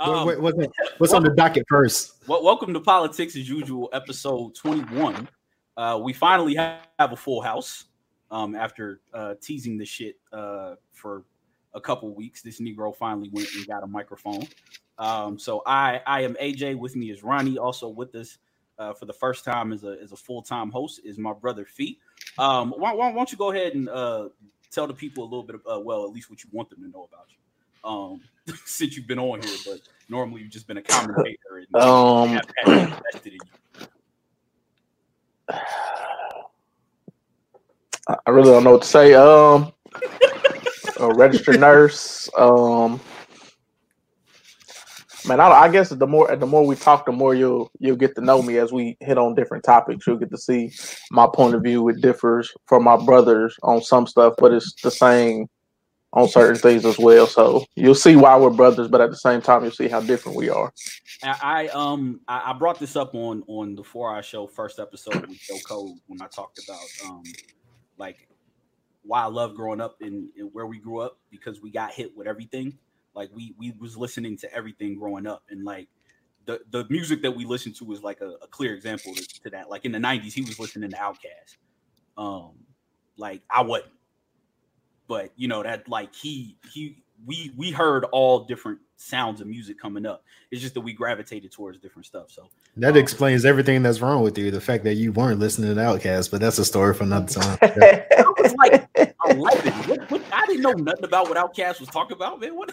Um, what, what's, what's on the docket first? Well, welcome to Politics as Usual, episode 21. Uh, we finally have, have, a full house um, after uh, teasing the shit uh, for a couple weeks. This Negro finally went and got a microphone. Um, so I I am AJ. With me is Ronnie. Also with us uh, for the first time as a as a full time host is my brother Phee. Um, why, why, don't you go ahead and uh, tell the people a little bit of uh, well at least what you want them to know about you. Since you've been on here, but normally you've just been a commentator. And um, I really don't know what to say. Um, a registered nurse. Um, man, I, I, guess the more the more we talk, the more you'll you'll get to know me as we hit on different topics. You'll get to see my point of view. It differs from my brothers on some stuff, but it's the same on certain things as well. So you'll see why we're brothers, but at the same time, you'll see how different we are. I, um I, brought this up on on the Four Eye Show first episode with Joe Code when I talked about um like why I love growing up in where we grew up because we got hit with everything. Like we we was listening to everything growing up, and like the the music that we listened to was like a, a clear example to, to, that. Like in the '90s, he was listening to Outkast. Um, like I wasn't, but you know that like he he we we heard all different sounds of music coming up. It's just that we gravitated towards different stuff. So that um, explains everything that's wrong with you. The fact that you weren't listening to Outkast, but that's a story for another time. I was like 11. What, what, I didn't know nothing about what Outkast was talking about, man. What?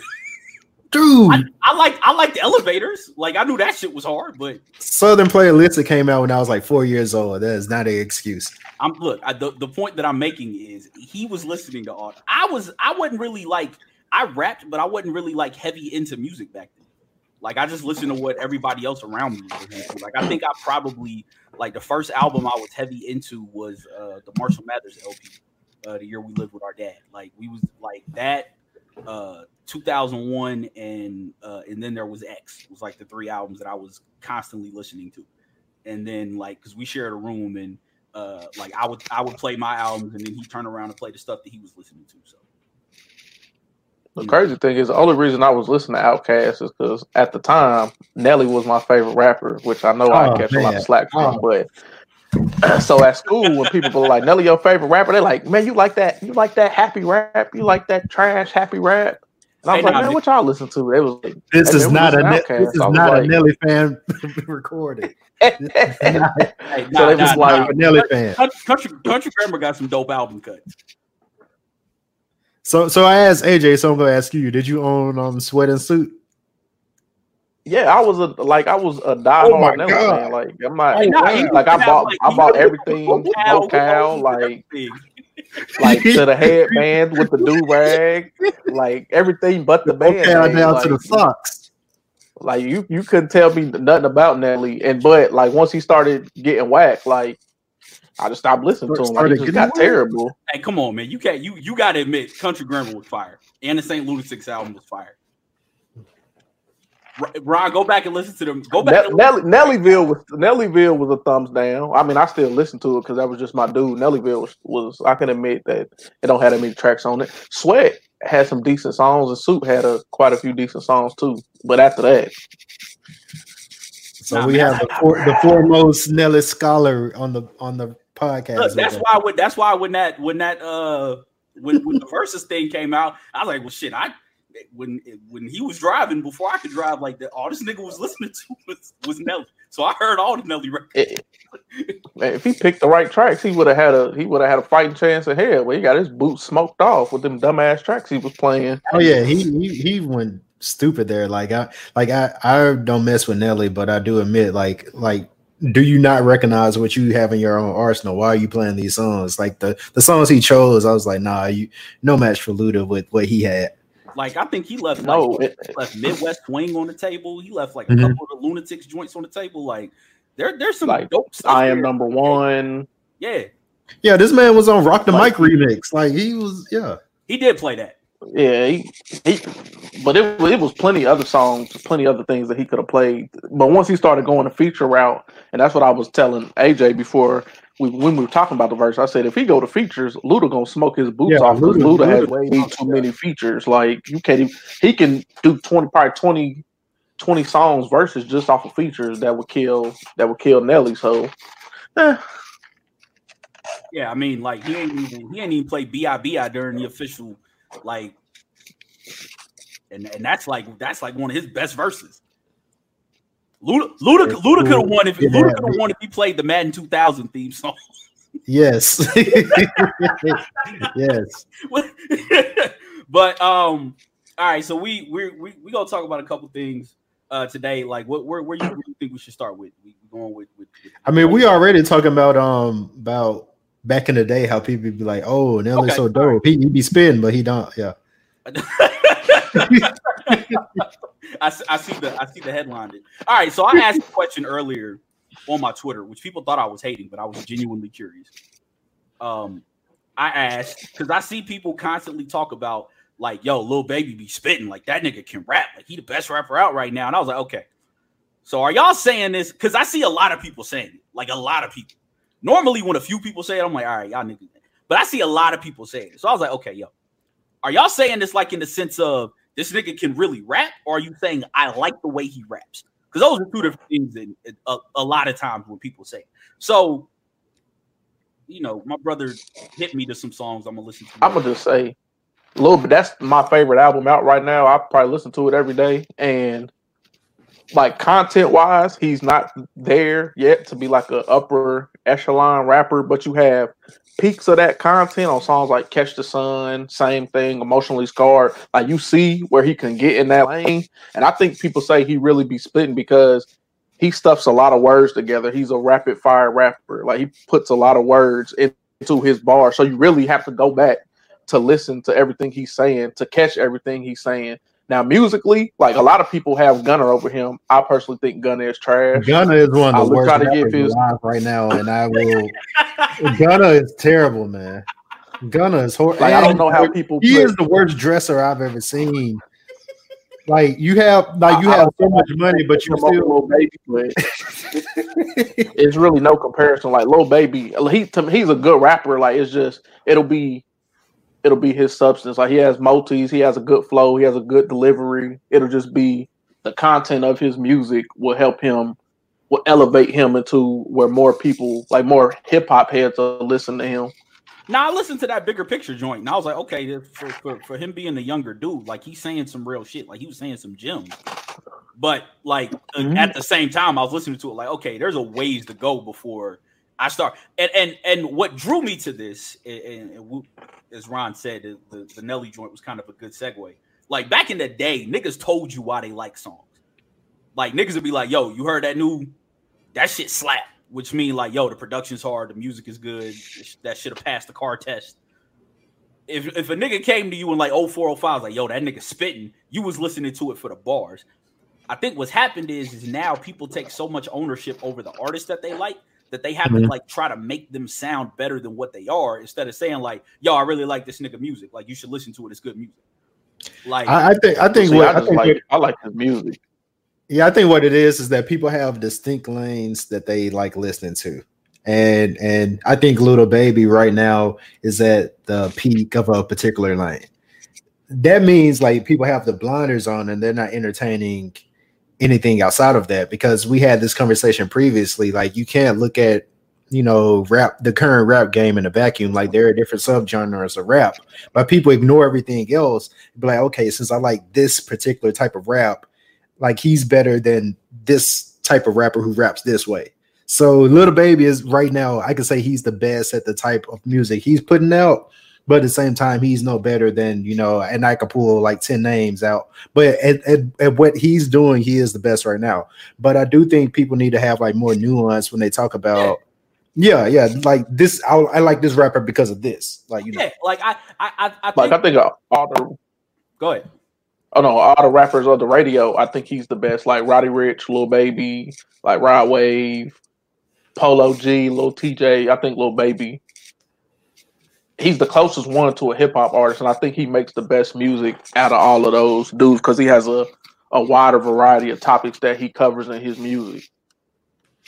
Dude, I, I like I like the elevators. Like I knew that shit was hard, but Southern Player Playlist came out when I was like four years old. That is not an excuse. I'm look. I, the the point that I'm making is he was listening to all. I was I wasn't really like I rapped, but I wasn't really like heavy into music back then. Like I just listened to what everybody else around me was into. Like I think I probably like the first album I was heavy into was uh the Marshall Mathers LP, uh, the year we lived with our dad. Like we was like that, uh 2001 and uh and then there was X. It was like the three albums that I was constantly listening to. And then like because we shared a room and uh like I would I would play my albums and then he turned around and play the stuff that he was listening to. So the crazy thing is, the only reason I was listening to Outkast is because at the time Nelly was my favorite rapper, which I know oh, I catch man. a lot of slack from. Oh. But so at school, when people were like Nelly, your favorite rapper, they're like, man, you like that? You like that happy rap? You like that trash happy rap? And I was hey, like, man, what y'all listen to? It was like, this is not a ne- this is not like, a Nelly fan recording. hey, nah, so they nah, was nah, like Nelly fan. Country, Country Grammar got some dope album cuts. So so I asked AJ, so I'm gonna ask you, did you own um sweat and suit? Yeah, I was a like I was a diehard oh Nelly fan. Like I'm not like, like I bought like, I bought everything vocal, like like to the headband with the do rag, like everything but the band. down like, to the socks. Like you, you couldn't tell me nothing about Nelly, and but like once he started getting whacked, like I just stopped listening to him. Like, it just got terrible. Hey, come on, man! You can't you you got to admit, Country Grammar was fire, and the Saint Lunatics album was fire. Ron, go back and listen to them. Go back. Nelly, Nellyville was Nellyville was a thumbs down. I mean, I still listen to it because that was just my dude. Nellyville was, was I can admit that it don't have that many tracks on it. Sweat had some decent songs, and Suit had a quite a few decent songs too. But after that, so nah, we man, have the, four, the foremost Nelly scholar on the on the podcast. Look, that's why when that's why when that when that uh when, when the versus thing came out, I was like, well shit, I when when he was driving before I could drive like that, all this nigga was listening to was, was Nelly. So I heard all the Nelly records. Man, if he picked the right tracks, he would have had a he would have had a fighting chance of hell. Well, he got his boots smoked off with them dumbass tracks he was playing. Oh yeah, he he, he went stupid there. Like I like I I don't mess with Nelly, but I do admit like like do you not recognize what you have in your own arsenal? Why are you playing these songs? Like the the songs he chose, I was like, nah, you no match for Luda with what he had. Like I think he left no, like, it, left Midwest Swing on the table. He left like a mm-hmm. couple of the Lunatics joints on the table. Like there there's some like, dope stuff. I am number one. Yeah. Yeah, this man was on Rock the like, Mic remix. Like he was, yeah. He did play that. Yeah, he, he but it, it was plenty other songs, plenty other things that he could have played. But once he started going the feature route, and that's what I was telling AJ before we when we were talking about the verse, I said if he go to features, Luda gonna smoke his boots yeah, off. Luda, Luda, Luda has way too many features. Like you can't even he can do twenty, probably twenty 20 songs versus just off of features that would kill that would kill Nelly. So eh. Yeah, I mean, like he ain't even he ain't even play B.I.B.I. during the official like and and that's like that's like one of his best verses. Luda Luda, Luda could have won if yeah, Luda could have won if he played the Madden 2000 theme song. Yes. yes. but um all right, so we we we we gonna talk about a couple things uh today. Like what where where you, where you think we should start with? We going with, with, with I mean, we already talking about um about back in the day how people be like, "Oh, Nelly's okay, so dope. Right. He, he be spinning, but he don't." Yeah. I, I see the I see the headline. All right, so I asked a question earlier on my Twitter, which people thought I was hating, but I was genuinely curious. Um, I asked because I see people constantly talk about like, "Yo, Lil Baby be spitting like that nigga can rap, like he the best rapper out right now," and I was like, "Okay." So are y'all saying this? Because I see a lot of people saying it, like a lot of people. Normally, when a few people say it, I'm like, all right, y'all niggas. But I see a lot of people saying it. So I was like, okay, yo, are y'all saying this like in the sense of this nigga can really rap, or are you saying I like the way he raps? Because those are two different things in, in a, a, lot of times when people say. So, you know, my brother hit me to some songs I'm gonna listen to. I'm gonna just say a little bit. That's my favorite album out right now. I probably listen to it every day, and like content wise, he's not there yet to be like a upper echelon rapper, but you have peaks of that content on songs like Catch the Sun, same thing, emotionally scarred. Like you see where he can get in that lane. And I think people say he really be splitting because he stuffs a lot of words together. He's a rapid fire rapper. Like he puts a lot of words into his bar. So you really have to go back to listen to everything he's saying, to catch everything he's saying. Now, musically, like a lot of people have Gunna over him. I personally think Gunna is trash. Gunna is one of the worst to get his... right now, and I will. Gunna is terrible, man. Gunna is horrible. Like, I don't know how people. He play. is the worst dresser I've ever seen. Like you have, like you have so much money, but you still little baby. it's really no comparison. Like Lil Baby, he to, he's a good rapper. Like it's just it'll be it'll be his substance. Like he has multis, he has a good flow, he has a good delivery. It'll just be the content of his music will help him, will elevate him into where more people, like more hip hop heads, will listen to him. Now I listened to that bigger picture joint, and I was like, okay, for, for, for him being the younger dude, like he's saying some real shit, like he was saying some gems. But like mm-hmm. at the same time, I was listening to it, like, okay, there's a ways to go before I start. And and and what drew me to this, and, and as Ron said, the, the, the Nelly joint was kind of a good segue. Like back in the day, niggas told you why they like songs. Like niggas would be like, "Yo, you heard that new that shit slap," which mean like, "Yo, the production's hard, the music is good, that should have passed the car test." If if a nigga came to you in like 0405, like, "Yo, that nigga spitting," you was listening to it for the bars. I think what's happened is is now people take so much ownership over the artist that they like that they have mm-hmm. to like try to make them sound better than what they are instead of saying like, "Yo, I really like this nigga music. Like, you should listen to it. It's good music." Like, I, I think I think See, what I, I think like, what, I like the music. Yeah, I think what it is is that people have distinct lanes that they like listening to. And and I think Lil Baby right now is at the peak of a particular lane. That means like people have the blinders on and they're not entertaining anything outside of that because we had this conversation previously. Like you can't look at you know rap the current rap game in a vacuum. Like there are different subgenres of rap, but people ignore everything else. Be like, okay, since I like this particular type of rap, like he's better than this type of rapper who raps this way. So Lil Baby is right now, I can say he's the best at the type of music he's putting out but at the same time, he's no better than you know. And I could pull like ten names out, but at, at, at, what he's doing, he is the best right now. But I do think people need to have like more nuance when they talk about. Yeah, yeah, like this. I, I like this rapper because of this. Like you know, yeah, like I, I, I, I think, like I think all the. Go ahead. Oh no, all the rappers on the radio, I think he's the best. Like Roddy Ricch, Lil Baby, like Rod Wave, Polo G, Lil Tjay. I think Lil Baby he's the closest one to a hip hop artist, and I think he makes the best music out of all of those dudes because he has a a wider variety of topics that he covers in his music.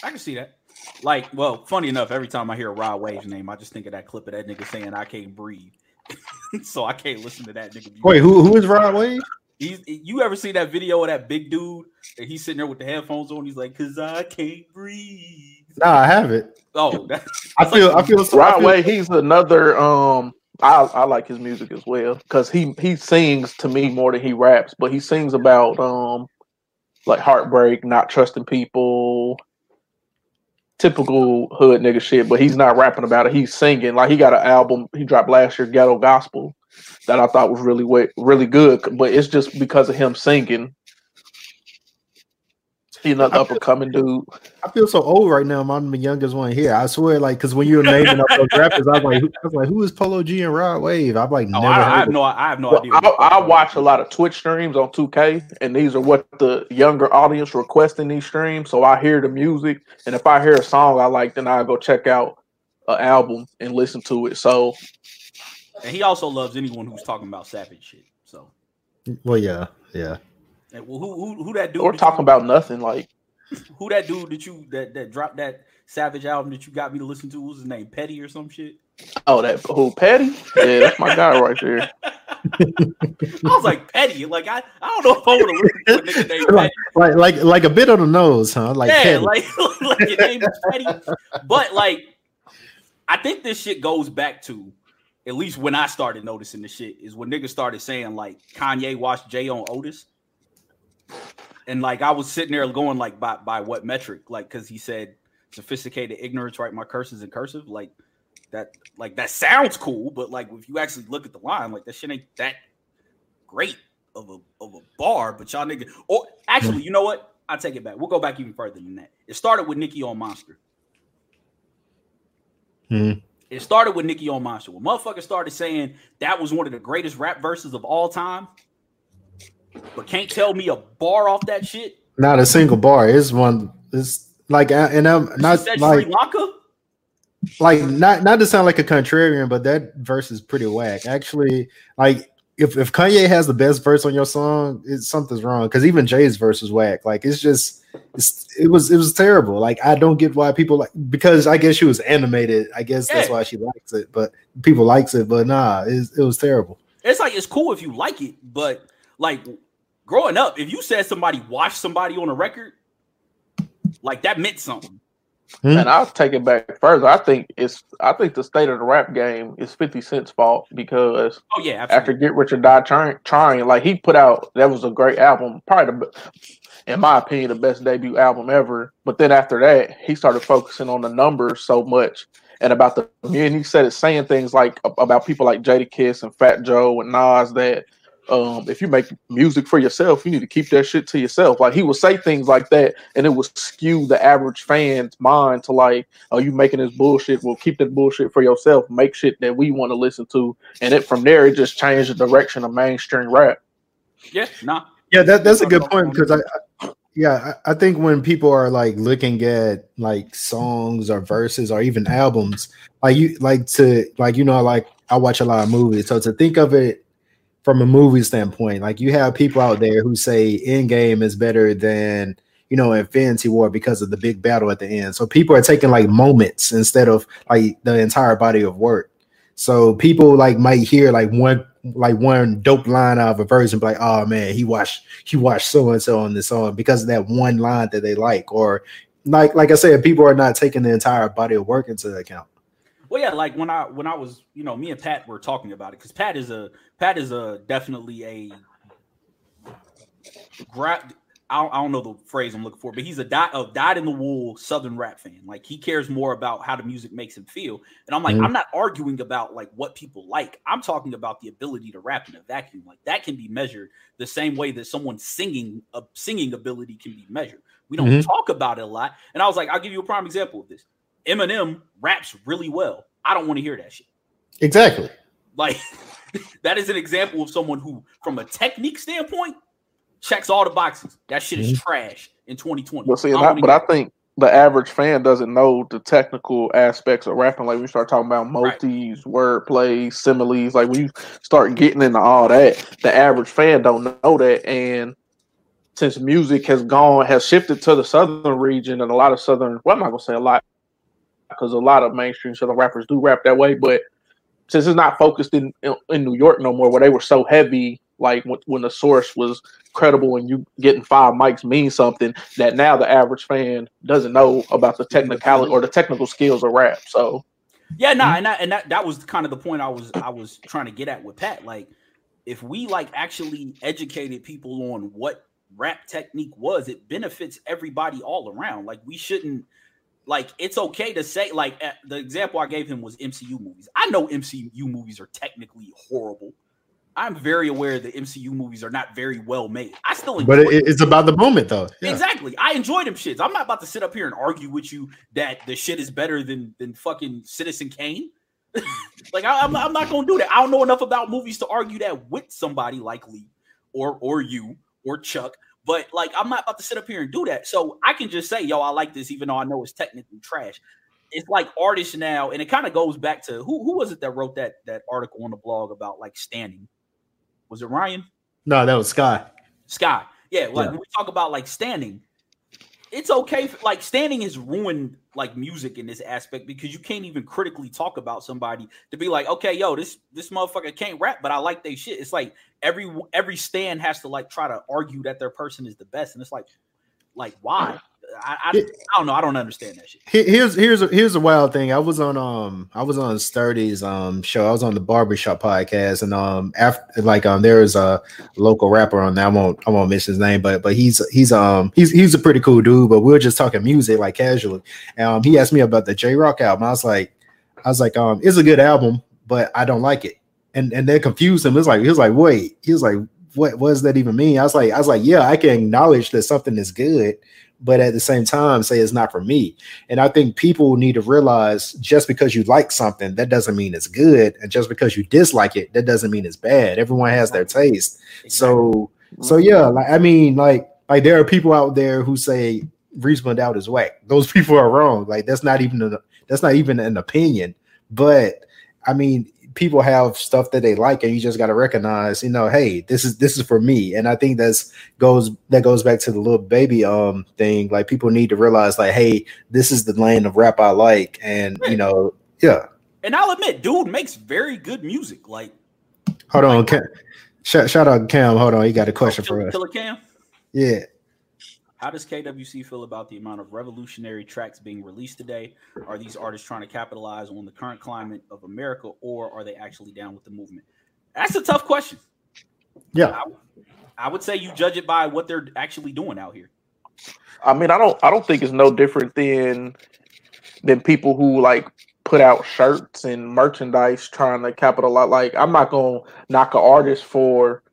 I can see that. Like, well, funny enough, every time I hear Rod Wave's name, I just think of that clip of that nigga saying "I can't breathe," so I can't listen to that nigga. Wait, who who is Rod Wave? He's you ever see that video of that big dude and he's sitting there with the headphones on? He's like, "Cause I can't breathe." No, I haven't. Oh, that's, I feel. Like, I feel. So, right way. He's another. Um, I I like his music as well because he he sings to me more than he raps, but he sings about um like heartbreak, not trusting people, typical hood nigga shit. But he's not rapping about it. He's singing. Like he got an album he dropped last year, Ghetto Gospel that I thought was really really good, but it's just because of him singing. He's another up and coming dude. I feel so old right now. I'm the youngest one here. I swear, like, because when you were naming up those rappers, I was like, I was like, who is Polo G and Rod Wave? I'm like, oh, never. I, I have no, I have no well, idea. I, I, watch a lot of Twitch streams on 2K, and these are what the younger audience requesting these streams. So I hear the music, and if I hear a song I like, then I go check out an album and listen to it. So and he also loves anyone who's talking about savage shit. So, well, yeah, yeah. And well, who who, who that dude? We're talking you, about nothing. Like, who that dude that you that that dropped that savage album that you got me to listen to? What was his name? Petty or some shit? Oh, that who Petty? Yeah, that's my guy right there. I was like Petty. Like I, I don't know if I want to listen to a nigga named Petty. Like like like a bit on the nose, huh? Like yeah, Petty. like like your name is Petty. But like, I think this shit goes back to at least when I started noticing the shit, is when niggas started saying like Kanye watched Jay on Otis. And like I was sitting there going like by by what metric? Like because he said sophisticated ignorance, write my curses in cursive. Like that, like that sounds cool, but like if you actually look at the line, like that shit ain't that great of a of a bar. But y'all nigga, or actually, you know what? I take it back. We'll go back even further than that. It started with Nicki on Monster. Hmm. It started with Nicki on Monster. When motherfuckers started saying that was one of the greatest rap verses of all time, but can't tell me a bar off that shit. Not a single bar. It's one. It's like, uh, and um, I'm not like Sri Lanka. Like not not to sound like a contrarian, but that verse is pretty whack. Actually, like if if Kanye has the best verse on your song, it's something's wrong. Because even Jay's verse is whack. Like it's just it's, it was it was terrible. Like I don't get why people like because I guess she was animated. I guess yeah. that's why she likes it. But people likes it. But nah, it, it was terrible. It's like it's cool if you like it, but like growing up, if you said somebody watched somebody on a record, like that meant something. Hmm? And I'll take it back further. I think it's I think the state of the rap game is 50 Cent's fault because oh yeah, absolutely. after Get Rich or Die trying, trying like he put out that was a great album, probably the in my opinion the best debut album ever. But then after that, he started focusing on the numbers so much and about the and he said it saying things like about people like Jadakiss and Fat Joe and Nas that um, if you make music for yourself, you need to keep that shit to yourself. Like he would say things like that, and it would skew the average fan's mind to like, "Oh, you making this bullshit? Well, keep that bullshit for yourself. Make shit that we want to listen to." And it from there, it just changed the direction of mainstream rap. Yeah, nah. Yeah, that, that's a good point because I, I, yeah, I, I think when people are like looking at like songs or verses or even albums, like you like to like you know like I watch a lot of movies, so to think of it from a movie standpoint. Like you have people out there who say Endgame is better than you know Infinity War because of the big battle at the end. So people are taking like moments instead of like the entire body of work. So people like might hear like one like one dope line of a version, be like, oh man, he watched he watched so and so on this song because of that one line that they like, or like like I said, people are not taking the entire body of work into account. Well, yeah, like when I when I was, you know, me and Pat were talking about it because Pat is a Pat is a definitely a grab. I don't, I don't know the phrase I'm looking for, but he's a die a dyed in the wool Southern rap fan. Like he cares more about how the music makes him feel. And I'm like, mm-hmm. I'm not arguing about like what people like. I'm talking about the ability to rap in a vacuum. Like that can be measured the same way that someone's singing a singing ability can be measured. We don't mm-hmm. talk about it a lot. And I was like, I'll give you a prime example of this. Eminem raps really well. I don't want to hear that shit. Exactly. Like that is an example of someone who, from a technique standpoint, checks all the boxes. That shit is mm-hmm. trash in 2020. Well, see, I, but I think the average fan doesn't know the technical aspects of rapping. Like when you start talking about motifs, right. wordplay, similes, like when you start getting into all that, the average fan don't know that. And since music has gone, has shifted to the southern region, and a lot of southern, well, I'm not gonna say a lot, because a lot of mainstream southern rappers do rap that way. But since it's not focused in in New York no more, where they were so heavy like when, when the source was credible and you getting five mics means something that now the average fan doesn't know about the technicality or the technical skills of rap. So yeah, no, nah, mm-hmm. and that and that that was kind of the point I was I was trying to get at with Pat. Like, if we like actually educated people on what rap technique was, it benefits everybody all around. Like, we shouldn't like it's okay to say like eh, the example I gave him was MCU movies. I know MCU movies are technically horrible. I'm very aware that MCU movies are not very well made. I still enjoy But it, it's about the moment though. Yeah. Exactly. I enjoy them shits. I'm not about to sit up here and argue with you that the shit is better than than fucking Citizen Kane. like I, am I'm, I'm not gonna do that. I don't know enough about movies to argue that with somebody like Lee or or you or Chuck. But like, I'm not about to sit up here and do that. So I can just say, yo, I like this, even though I know it's technically trash. It's like artists now, and it kind of goes back to who who was it that wrote that that article on the blog about like standing? Was it Ryan? No, that was Sky. Sky. Yeah, like yeah. when we talk about like standing, it's okay. For, like standing has ruined like music in this aspect because you can't even critically talk about somebody to be like, okay, yo, this this motherfucker can't rap, but I like they shit. It's like every every stand has to like try to argue that their person is the best, and it's like, like why? I, I, I, don't know. I don't understand that shit. Here's here's a, here's a wild thing. I was on um I was on Sturdy's um show. I was on the barbershop podcast, and um after like um there is a local rapper on there. I won't I won't mention his name, but but he's he's um he's he's a pretty cool dude. But we are just talking music like casually. Um he asked me about the Jay Rock album. I was like I was like um it's a good album, but I don't like it. And and they confused him. It's like he was like wait he was like what, what does that even mean? I was like I was like yeah I can acknowledge that something is good but at the same time say it's not for me. And I think people need to realize just because you like something, that doesn't mean it's good. And just because you dislike it, that doesn't mean it's bad. Everyone has their taste. So so yeah, like I mean, like like there are people out there who say reasonable doubt is whack. Those people are wrong. Like that's not even a, that's not even an opinion. But I mean, people have stuff that they like and you just got to recognize you know hey this is this is for me. And i think that's goes that goes back to the Lil Baby um thing. Like people need to realize like hey this is the lane of rap i like. And you know yeah. And i'll admit dude makes very good music. Like hold on Cam, shout, shout out cam. Hold on he got a question oh, for us. Killer cam? Yeah how does KWC feel about the amount of revolutionary tracks being released today? Are these artists trying to capitalize on the current climate of America, or are they actually down with the movement? That's a tough question. Yeah, I, I would say you judge it by what they're actually doing out here. I mean, I don't, I don't think it's no different than than people who like put out shirts and merchandise trying to capitalize. Like, I'm not gonna knock an artist for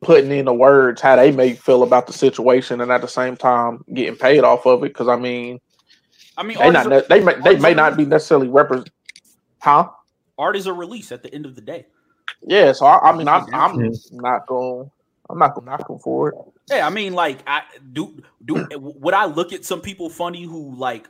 putting in the words how they may feel about the situation and at the same time getting paid off of it because i mean i mean they, not, are, they may they may not be necessarily represent huh? Art is a release at the end of the day. Yeah so i, I mean I, i'm not going i'm not going to knock them for it. Yeah i mean like i do do eh, would i look at some people funny who like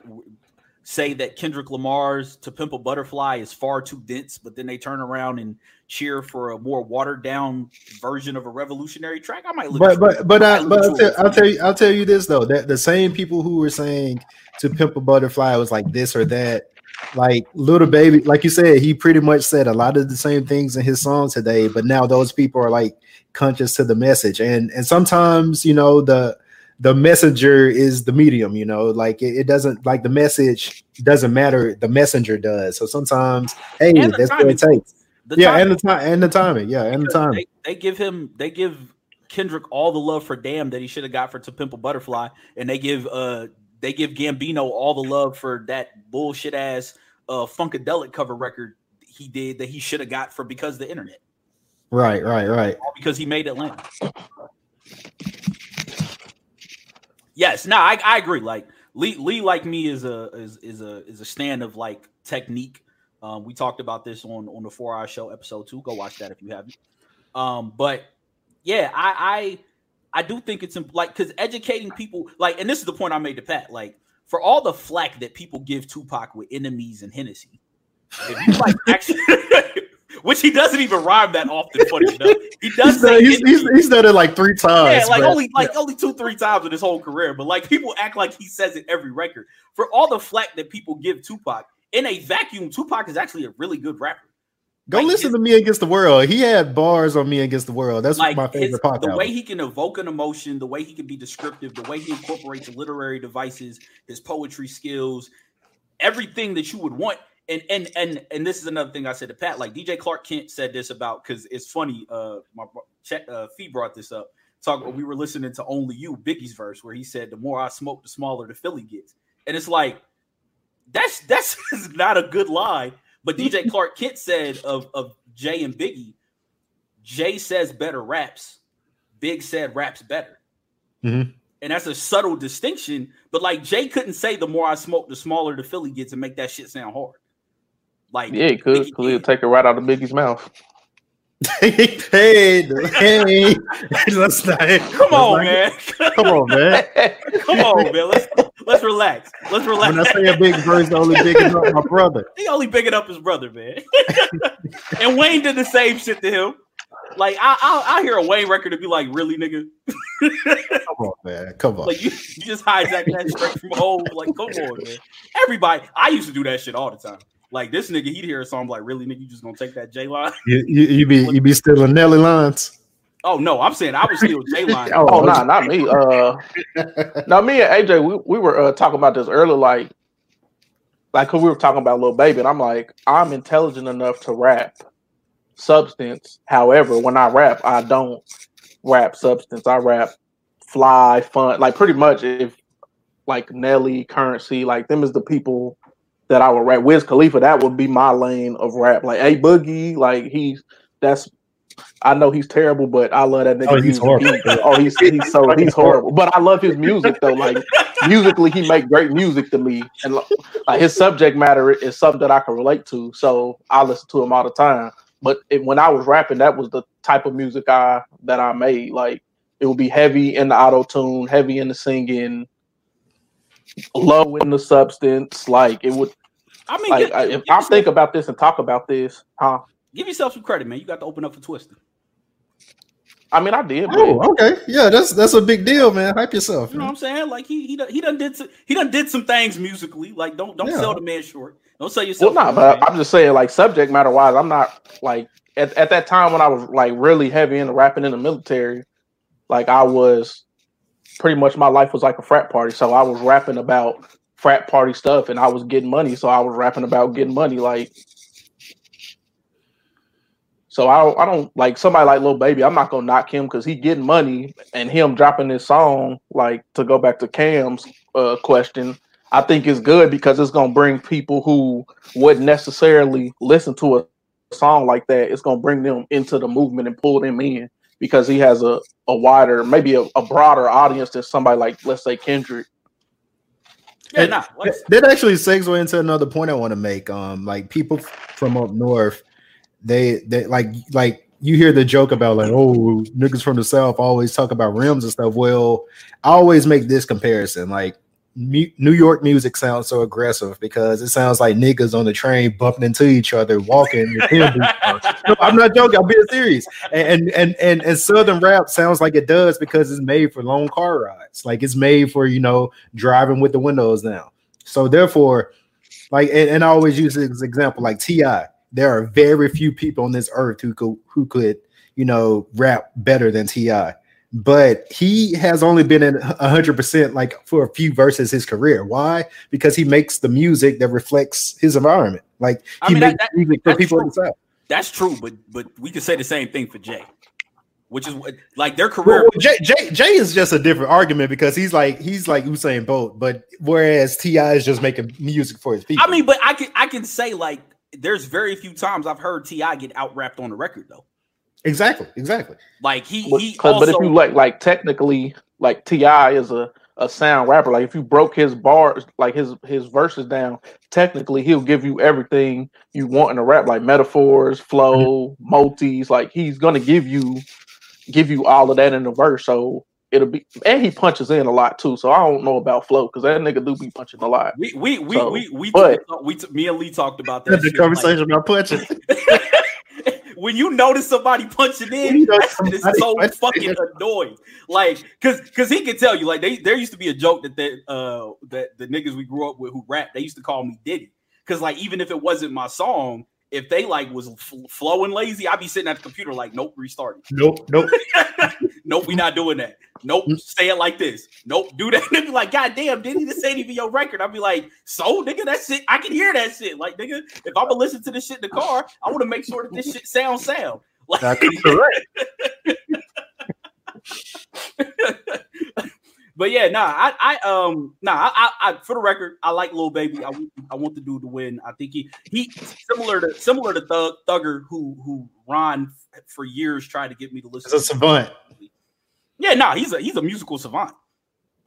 say that Kendrick Lamar's "To Pimp a Butterfly" is far too dense, but then they turn around and cheer for a more watered down version of a revolutionary track. I might look. But but but, I, but I'll, tell, I'll, tell, you I'll tell you this though that the same people who were saying "To Pimp a Butterfly" was like this or that. Like Lil Baby, like you said, he pretty much said a lot of the same things in his song today. But now those people are like conscious to the message, and and sometimes you know the the messenger is the medium you know like it, it, doesn't like the message doesn't matter the messenger does. So sometimes hey that's what it takes. Yeah timing. and the time and the timing. Yeah and the time they, they, give him they give kendrick all the love for damn that he should have got for to pimp a butterfly and they give uh they give gambino all the love for that bullshit ass uh funkadelic cover record he did that he should have got for because the internet. Right right right. All because he made atlanta Yes, no, I, I agree. Like Lee, Lee, like me, is a is is a is a stand of like technique. Um, we talked about this on on the four hour show episode two. Go watch that if you haven't. Um, but yeah, I I I do think it's like because educating people like, and this is the point I made to Pat. Like for all the flack that people give Tupac with enemies and Hennessy, if you like actually which he doesn't even rhyme that often. Funny enough, he does. He's, done, he's, he's, he's, done it like three times. Yeah, like but, only like yeah. only two, three times in his whole career. But like people act like he says it every record. For all the flack that people give Tupac in a vacuum, Tupac is actually a really good rapper. Go like listen his, to Me Against the World. He had bars on Me Against the World. That's like my favorite his, podcast. The way he can evoke an emotion, the way he can be descriptive, the way he incorporates literary devices, his poetry skills, everything that you would want. And and and and this is another thing I said to Pat. Like DJ Clark Kent said this about because it's funny. Uh, my uh, Phee brought this up. Talk. We were listening to Only You, Biggie's verse, where he said, "The more I smoke, the smaller the Philly gets." And it's like that's that's not a good lie but DJ Clark Kent said of, of Jay and Biggie, Jay says better raps, Big said raps better. Mm-hmm. And that's a subtle distinction. But like Jay couldn't say the more I smoke, the smaller the Philly gets and make that shit sound hard. Like yeah, he could because he'll take it right out of Biggie's mouth. hey, hey, let's not. Come on, man. Come on, man. Come on, man. Let's let's relax. Let's relax. When I say a big verse, only bigging up my brother. He only bigging up his brother, man. and Wayne did the same shit to him. Like I, I, I hear a Wayne record to be like, really, nigga. come on, man. Come on. Like you, you just hijack that straight from home. Like, come on, man. Everybody, I used to do that shit all the time. Like this nigga, he'd hear a song like, "Really, nigga, you just gonna take that J line?" You, you, you be you be stealing Nelly lines. Oh no, I'm saying I was still J line. oh, oh nah, not me. Uh, now me and AJ, we, we were uh, talking about this earlier, like, like cause we were talking about Lil Baby, and I'm like, I'm intelligent enough to rap substance. However, when I rap, I don't rap substance. I rap fly, fun, like pretty much if like Nelly, Curren$y, like them is the people that I would rap. Wiz Khalifa, that would be my lane of rap. Like A Boogie, like he's that's I know he's terrible, but I love that nigga. Oh, he's horrible. He, oh, he's he's so he's horrible. But I love his music though. Like musically, he make great music to me, and like his subject matter is something that I can relate to. So I listen to him all the time. But it, when I was rapping, that was the type of music I that I made. Like it would be heavy in the auto tune, heavy in the singing, low in the substance. Like it would. I mean, like, get, if I think about this and talk about this, huh? Give yourself some credit, man. You got to open up for Twista. I mean, I did. Oh, okay, yeah, that's that's a big deal, man. Hype yourself. You know what I'm saying? Like he he done, he done did some, he done did some things musically. Like don't don't yeah. sell the man short. Don't sell yourself. Well, not, but man. I'm just saying, like subject matter wise, I'm not like at, at that time when I was like really heavy into rapping in the military. Like I was pretty much my life was like a frat party. So I was rapping about frat party stuff and I was getting money. So I was rapping about getting money. Like, so I don't, I don't like somebody like Lil Baby. I'm not gonna knock him because he getting money and him dropping this song. Like to go back to Cam's uh, question, I think is good because it's gonna bring people who wouldn't necessarily listen to a song like that. It's gonna bring them into the movement and pull them in because he has a, a wider, maybe a, a broader audience than somebody like, let's say, Kendrick. Yeah, nah, that actually segue into another point I want to make. Um, like people from up north, they they like like you hear the joke about like, oh, niggas from the south always talk about rims and stuff. Well, I always make this comparison. Like New York music sounds so aggressive because it sounds like niggas on the train bumping into each other, walking. no, I'm not joking. I'm being serious. And, and and and Southern rap sounds like it does because it's made for long car rides. Like it's made for you know driving with the windows down. So therefore, like and, and I always use this example like Ti. There are very few people on this earth who could who could you know rap better than Ti but he has only been in 100% like for a few verses his career. Why? Because he makes the music that reflects his environment. Like he I mean, makes that, that, music for people true. in the south that's true but but we can say the same thing for jay which is what like their career well, jay, jay, jay is just a different argument because he's like he's like usain bolt but whereas ti is just making music for his people. i mean but i can i can say like there's very few times i've heard ti get out rapped on the record though Exactly, exactly. Like he, but, he also, but if you like, like technically, like Ti is a a sound rapper. Like if you broke his bars, like his his verses down, technically he'll give you everything you want in a rap, like metaphors, flow, mm-hmm. multis. Like he's gonna give you give you all of that in the verse. So it'll be and he punches in a lot too. So I don't know about flow because that nigga do be punching a lot. We we we so, we we, but, we, we, me and Lee talked about that. The conversation like, about punching. when you notice somebody punching in, that so fucking annoying. Like, cause cause he can tell you, like, they there used to be a joke that that uh that the niggas we grew up with who rap, they used to call me Diddy. Cause like even if it wasn't my song, if they like was f- flowing lazy, I'd be sitting at the computer like, nope, restarting. Nope, nope, nope, we not doing that. Nope, mm. say it like this. Nope, do that. They'd be like, God damn, didn't even say anything your record. I'd be like, so nigga, that shit, I can hear that shit. Like, nigga, if I'm gonna listen to this shit in the car, I want to make sure that this shit sounds sound. Like, That's correct. but yeah, nah, I, I um, nah, I, I, I, for the record, I like Lil Baby. I, I want the dude to win. I think he, he similar to similar to Thug Thugger, who who Ron for years tried to get me to listen. He's a savant. Yeah, nah, he's a he's a musical savant.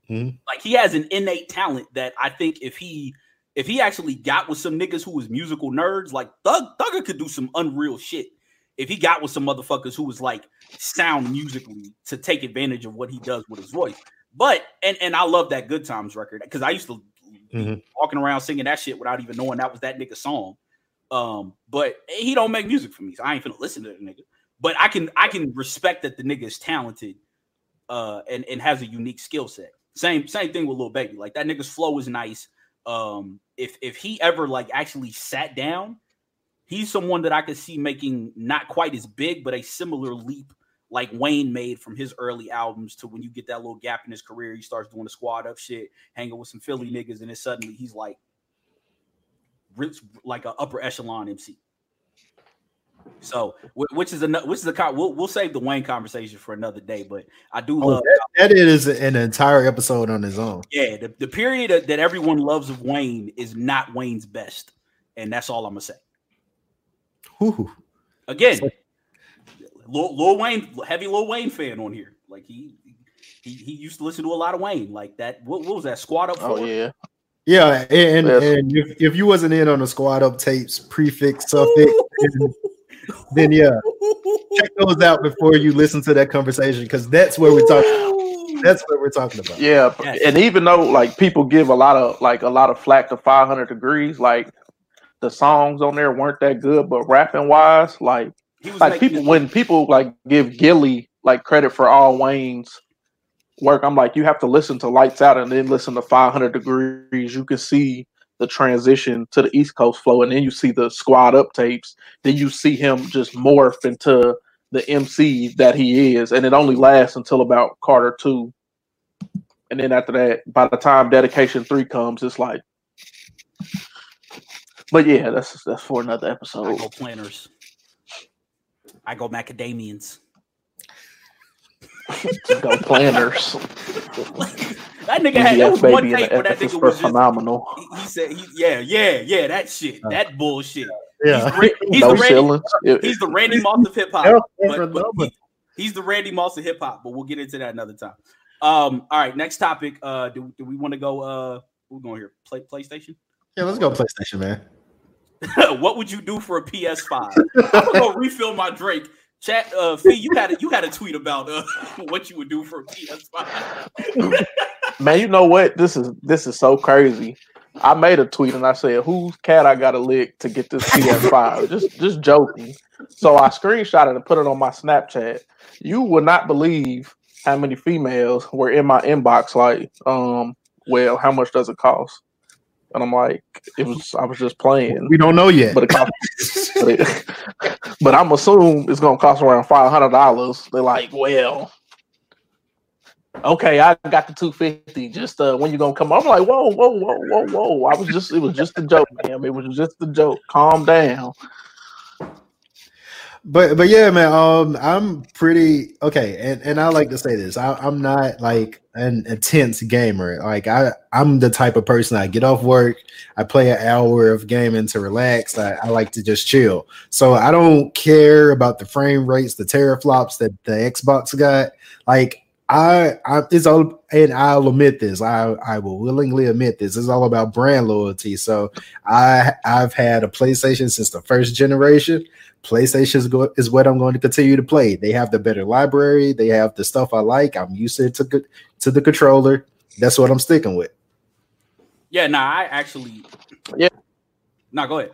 hmm Like he has an innate talent that I think if he if he actually got with some niggas who was musical nerds, like Thug Thugger could do some unreal shit. If he got with some motherfuckers who was like sound musically to take advantage of what he does with his voice. But and and I love that Good Times record because I used to mm-hmm. walking around singing that shit without even knowing that was that nigga song. Um, but he don't make music for me, so I ain't finna listen to the nigga. But I can I can respect that the nigga is talented, uh, and and has a unique skill set. Same same thing with Lil Baby. Like that nigga's flow is nice. Um, if if he ever like actually sat down, he's someone that I could see making not quite as big, but a similar leap like Wayne made from his early albums to when you get that little gap in his career, he starts doing the squad up shit, hanging with some Philly niggas, and then suddenly he's like, rips like an upper echelon MC. So, which is a which is a we'll we'll save the Wayne conversation for another day. But I do oh, love that, that is an entire episode on his own. Yeah, the, the period that everyone loves of Wayne is not Wayne's best, and that's all I'm gonna say. Ooh. Again, Lil, Lil, Wayne, heavy Lil Wayne fan on here. Like he, he he used to listen to a lot of Wayne. Like that. What, what was that? Squad up. Oh yeah. Yeah, and, yes. and if, if you wasn't in on the squad up tapes, prefix, suffix, then yeah, check those out before you listen to that conversation because that's where we're talking. That's what we're talking about. Yeah, yes. and even though like people give a lot of like a lot of flack to 500 degrees, like the songs on there weren't that good, but rapping wise, like like people when people like give Gillie like credit for all Wayne's work, I'm like, you have to listen to Lights Out and then listen to 500 Degrees. You can see the transition to the East Coast flow, and then you see the Squad Up tapes. Then you see him just morph into the MC that he is, and it only lasts until about Carter two. And then after that, by the time Dedication three comes, it's like, but yeah, that's that's for another episode. I go planners. I go macadamians. Go planners. that nigga had that was one tape where that nigga was just, phenomenal. He, he, said, he, "Yeah, yeah, yeah, that shit, uh, that bullshit." Yeah, he's, he's no the Randy, he's the Randy Moss of hip hop. but, but he, he's the Randy Moss of hip hop. But we'll get into that another time. Um, all right, next topic. Uh, do, do we want to go? Uh, we're going here. Play PlayStation. Yeah, let's go PlayStation, man. what would you do for a PS5? I'm gonna go refill my drink. Chat, uh, Phee, you had a, you had a tweet about uh, what you would do for a PS5. Man, you know what? This is this is so crazy. I made a tweet and I said, "Whose cat I got to lick to get this PS5?" just just joking. So I screenshot it and put it on my Snapchat. You would not believe how many females were in my inbox. Like, um, well, how much does it cost? And I'm like, it was I was just playing. We don't know yet. But, cost, but, it, but I'm assuming it's gonna cost around five hundred dollars. They're like, well, okay, I got the 250. Just uh when you gonna come? I'm like, whoa, whoa, whoa, whoa, whoa. I was just it was just a joke, man. It was just a joke. Calm down but but yeah, man. Um, I'm pretty okay, and and I like to say this. I, I'm not like an intense gamer. Like I, I'm the type of person I get off work, I play an hour of gaming to relax. I, I like to just chill. So I don't care about the frame rates, the teraflops that the Xbox got. Like I, I it's all, and I'll admit this. I, I will willingly admit this. It's all about brand loyalty. So I, I've had a PlayStation since the first generation. PlayStation is, go- is what I'm going to continue to play. They have the better library. They have the stuff I like. I'm used to to, to the controller. That's what I'm sticking with. Yeah, no, nah, I actually. Yeah. No, nah, go ahead.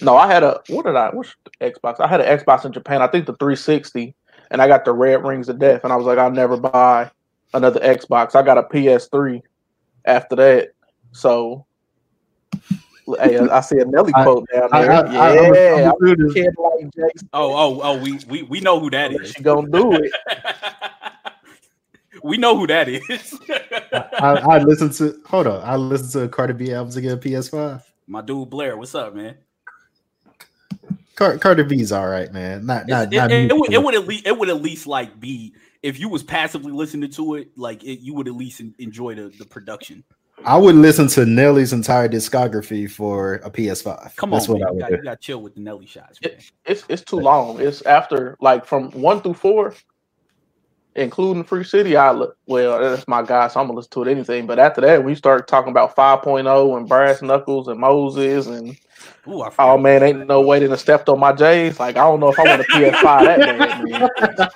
No, I had a what did I? Which Xbox? I had an Xbox in Japan. I think the 360, and I got the Red Rings of Death, and I was like, I'll never buy another Xbox. I got a PS3 after that, so Hey, I see a Nelly quote down there. I, I, yeah, I, like Oh, oh, oh, we we we know who that is. She gonna do it. we know who that is. I, I listen to hold on. I listen to Cardi B albums again. PS5. My dude Blair, what's up, man? Car- Cardi B's all right, man. Not not, it, not it, it, would, it, would, at least it would at least like be if you was passively listening to it, like it, you would at least enjoy the, the production. I would listen to Nelly's entire discography for a PS5. Come That's on, man. You, got, you got chill with the Nelly shots. It, it's it's too long. It's after like from one through four, including Free City. I look well. That's my guy, so I'm gonna listen to it anything. But after that, we start talking about 5.0 and Brass Knuckles and Moses and Ooh, oh man, ain't no way to stepped on my J's. Like I don't know if I want a PS5 that bad.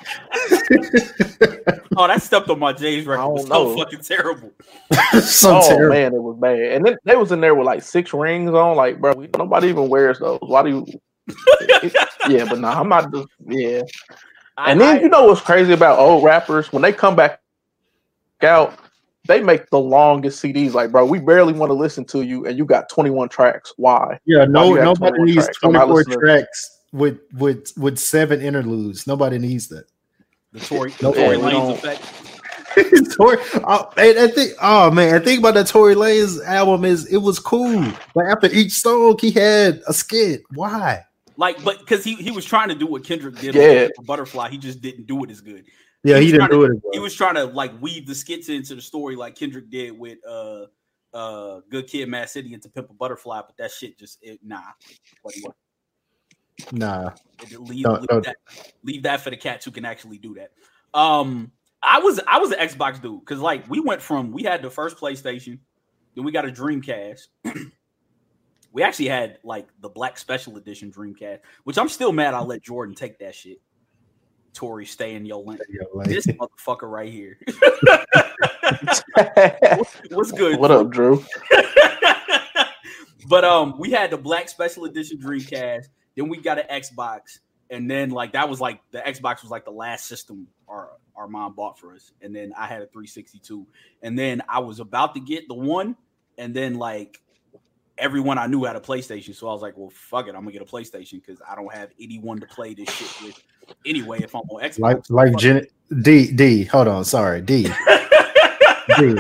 oh, that stepped on my J's record was so fucking terrible. so oh terrible. man, it was bad. And then they was in there with like six rings on. Like, bro, nobody even wears those. Why do you? yeah, but no, nah, I'm not. Just, yeah. I, and then I, you know what's crazy about old rappers when they come back out they make the longest CDs. Like, bro, we barely want to listen to you, and you got 21 tracks. Why? Yeah, no, Why nobody needs tracks? 24 tracks with with with seven interludes. Nobody needs that. The Tory, no Tory Lanez effect. Tory, oh, I think, oh man, I think about the Tory Lanez album is it was cool, but after each song he had a skit. Why? Like, but because he he was trying to do what Kendrick did yeah. Butterfly, he just didn't do it as good. Yeah, he, he didn't do to, it. He was trying to like weave the skits into the story like Kendrick did with uh uh Good Kid, Mad City, into Pimp a Butterfly, but that shit just it, nah. Nah. Leave, don't, leave, don't. That, leave that for the cats who can actually do that. Um, I was I was an Xbox dude because like we went from we had the first PlayStation, then we got a Dreamcast. we actually had like the Black Special Edition Dreamcast, which I'm still mad I let Jordan take that shit. Tory, stay in your lane. This motherfucker right here. what's, good? What up, Drew? but um, we had the Black Special Edition Dreamcast. Then we got an Xbox, and then like that was like the Xbox was like the last system our our mom bought for us. And then I had a 362, and then I was about to get the one, and then like everyone I knew had a PlayStation. So I was like, well, fuck it. I'm gonna get a PlayStation because I don't have anyone to play this shit with anyway if I'm on Xbox. Like like Jen- D D, hold on, sorry, D. D.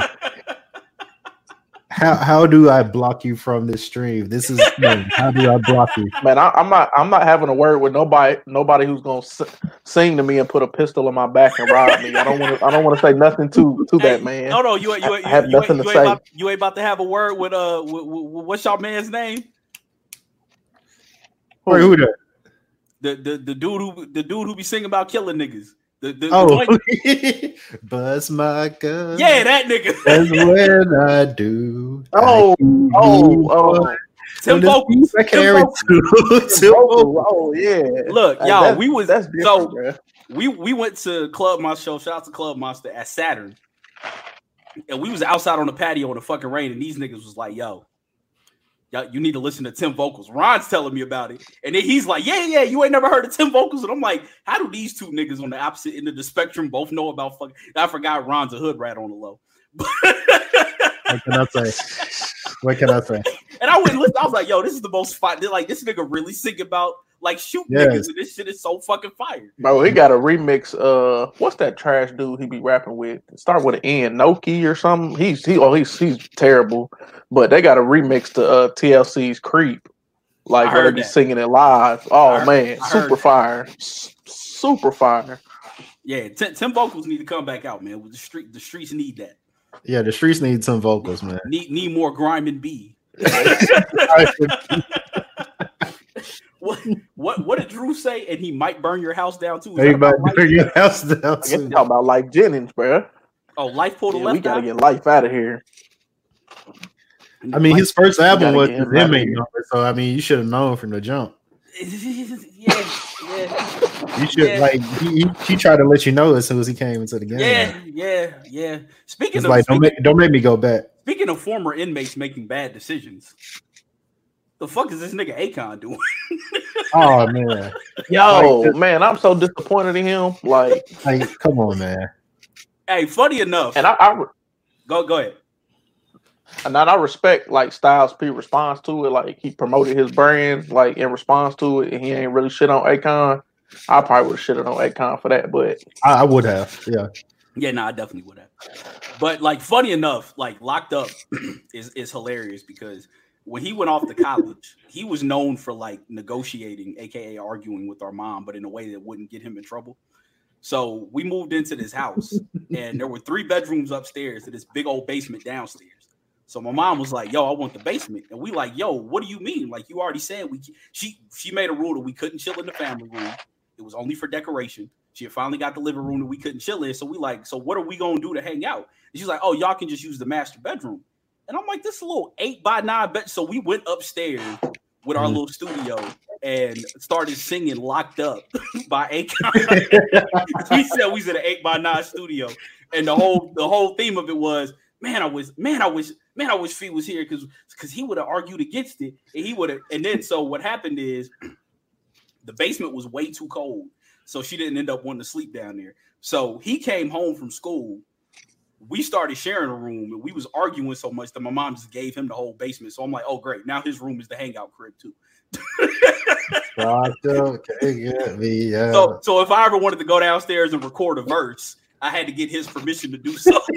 How how do I block you from this stream? This is man, how do I block you? Man, I, am not I'm not having a word with nobody nobody who's gonna sing to me and put a pistol in my back and rob me. I don't want to I don't want to say nothing to to hey, that man. No, no, you you, you, have you, nothing you, to you say. Ain't about, you ain't about to have a word with uh with, with, what's your man's name? Wait, who that? The, the the dude who the dude who be singing about killing niggas. The, the, oh, the buzz my gun. Yeah, that nigga. That's when I do. Oh, I oh, oh. oh, oh. Tim Vocals. I carry two. Tim Oh yeah. Look, y'all, that's, we was that's so bro. we we went to Club Monster show. Shout out to Club Monster at Saturn, and we was outside on the patio in the fucking rain, and these niggas was like, "Yo, you need to listen to Tim Vocals. Ron's telling me about it. And then he's like, Yeah, yeah, you ain't never heard of Tim Vocals. And I'm like, How do these two niggas on the opposite end of the spectrum both know about fucking I forgot Ron's a hood rat on the low. what can I say? What can I say? And I went listen, I was like, yo, this is the most fun. Like, this nigga really sing about like shoot yes. niggas, and this shit is so fucking fire. Bro, he got a remix. Uh, what's that trash dude he be rapping with? Start with an N, Noki or something. He's he oh he's he's terrible, but they got a remix to uh TLC's Creep, like where they be singing it live. Oh man, super fire, S- super fire. Yeah, Tim, Tim vocals need to come back out, man. With the street, the streets need that. Yeah, the streets need some vocals, man. Need need more grime and B. What what what did Drew say? And he might burn your house down too. He might burn your house down I guess too. Talking about Lyfe Jennings, bro. Oh, life pulled yeah, left. We gotta get Lyfe out of here. I mean, his first album was his inmate number, so I mean, you should have known from the jump. yeah, yeah. You should yeah. like he, he, tried to let you know as soon as he came into the game. Yeah, yeah, yeah. Speaking it's of like, speaking, don't make don't make me go back. Speaking of former inmates making bad decisions, the fuck is this nigga Akon doing? oh man, yo, like, oh, man, I'm so disappointed in him. Like, like, come on, man. Hey, funny enough, and I, I go go ahead. and that I respect like Styles P response to it. Like he promoted his brand like in response to it, and he ain't really shit on Akon. I probably would have shitted on Akon for that, but I, I would have. Yeah. Yeah, no, I definitely would have. But like, funny enough, like locked up is is hilarious because when he went off to college, he was known for like negotiating, aka arguing with our mom, but in a way that wouldn't get him in trouble. So we moved into this house, and there were three bedrooms upstairs to this big old basement downstairs. So my mom was like, "Yo, I want the basement," and we like, "Yo, what do you mean? Like you already said we." She she made a rule that we couldn't chill in the family room. It was only for decoration. She had finally got the living room that we couldn't chill in. So we like, so what are we gonna do to hang out? And she's like, "Oh, y'all can just use the master bedroom." And I'm like, "This is a little eight by nine bed." So we went upstairs with our mm-hmm. little studio and started singing "Locked Up" by Akon. we said we was in an eight by nine studio, and the whole the whole theme of it was, man, I was man, I wish man, I wish Phee was here because because he would have argued against it, and he would have. And then so what happened is, the basement was way too cold, so she didn't end up wanting to sleep down there. So he came home from school. We started sharing a room, and we was arguing so much that my mom just gave him the whole basement. So I'm like, oh great, now his room is the hangout crib too. yeah. So, so if I ever wanted to go downstairs and record a verse, I had to get his permission to do so.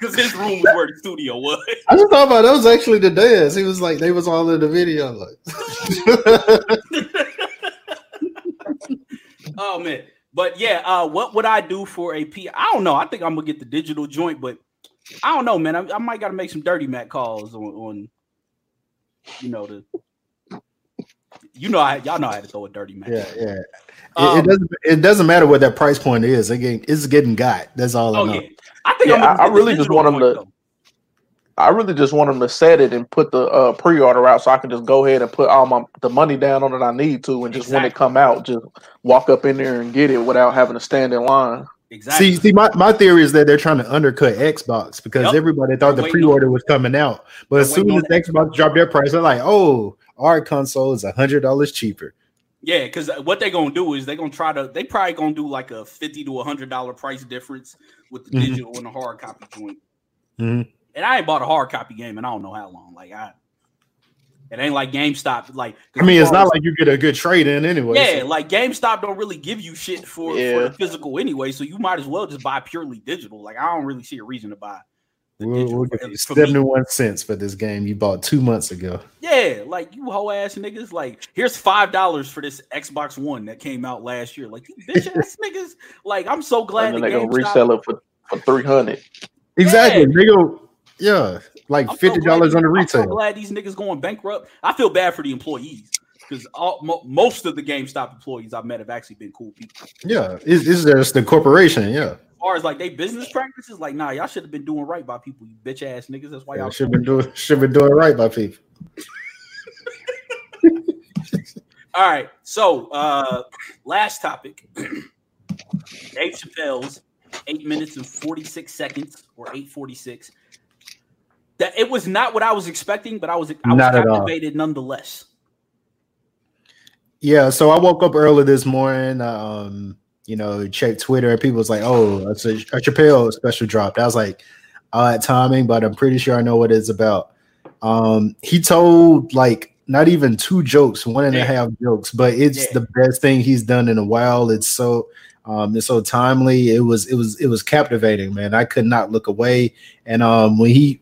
Because his room was where the studio was. I just thought about that was actually the dance. He was like, they was all in the video. Like oh man. But yeah, uh, what would I do for a P? I don't know. I think I'm gonna get the digital joint, but I don't know, man. I, I might gotta make some dirty Mac calls on, on you know, the you know, I, y'all know how to throw a dirty Mac. Yeah, yeah. Um, it, it, doesn't. It doesn't matter what that price point is. Again, it's getting got. That's all oh, I know. Yeah. I think yeah, I, I really just want them to. Though. I really just want them to set it and put the uh, pre-order out, so I can just go ahead and put all my the money down on it I need to, and just exactly. when it come out, just walk up in there and get it without having to stand in line. Exactly. See, see, my, my theory is that they're trying to undercut Xbox because yep. everybody thought the pre-order was coming out, but they're as soon as Xbox dropped their price, they're like, "Oh, our console is a hundred dollars cheaper." Yeah, because what they're gonna do is they're gonna try to they probably gonna do like a fifty to a hundred dollar price difference with the mm-hmm. digital and the hard copy joint. Mm-hmm. And I ain't bought a hard copy game and I don't know how long. Like I it ain't like GameStop. Like I mean, it's not like you get a good trade in anyway. Yeah, so. like GameStop don't really give you shit for, yeah. for the physical anyway, so you might as well just buy purely digital. Like I don't really see a reason to buy We'll, we'll give you 71 me. cents for this game you bought two months ago. Yeah, like you whole ass niggas. Like, here's five dollars for this Xbox One that came out last year. Like, you bitch ass niggas. Like, I'm so glad they're gonna resell it for, for 300. Exactly. Yeah. They go, yeah, like $50 so on the retail. I'm so glad these niggas going bankrupt. I feel bad for the employees because mo- most of the GameStop employees I've met have actually been cool people. Yeah, it's, it's just the corporation. Yeah As far as like they business practices, like nah, y'all should have been doing right by people, you bitch ass niggas. That's why y'all should been doing should been doing right by people. All right, so uh last topic. Dave Chappelle's eight minutes and 46 seconds or 846. That it was not what I was expecting, but I was I was not captivated nonetheless. Yeah, so I woke up early this morning. Um you know, checked Twitter and people was like, "Oh, it's a, a Chappelle special dropped." I was like, "Odd timing," but I'm pretty sure I know what it's about. Um, he told like not even two jokes, one and yeah. a half jokes, but it's yeah. the best thing he's done in a while. It's so um, it's so timely. It was it was it was captivating, man. I could not look away. And um, when he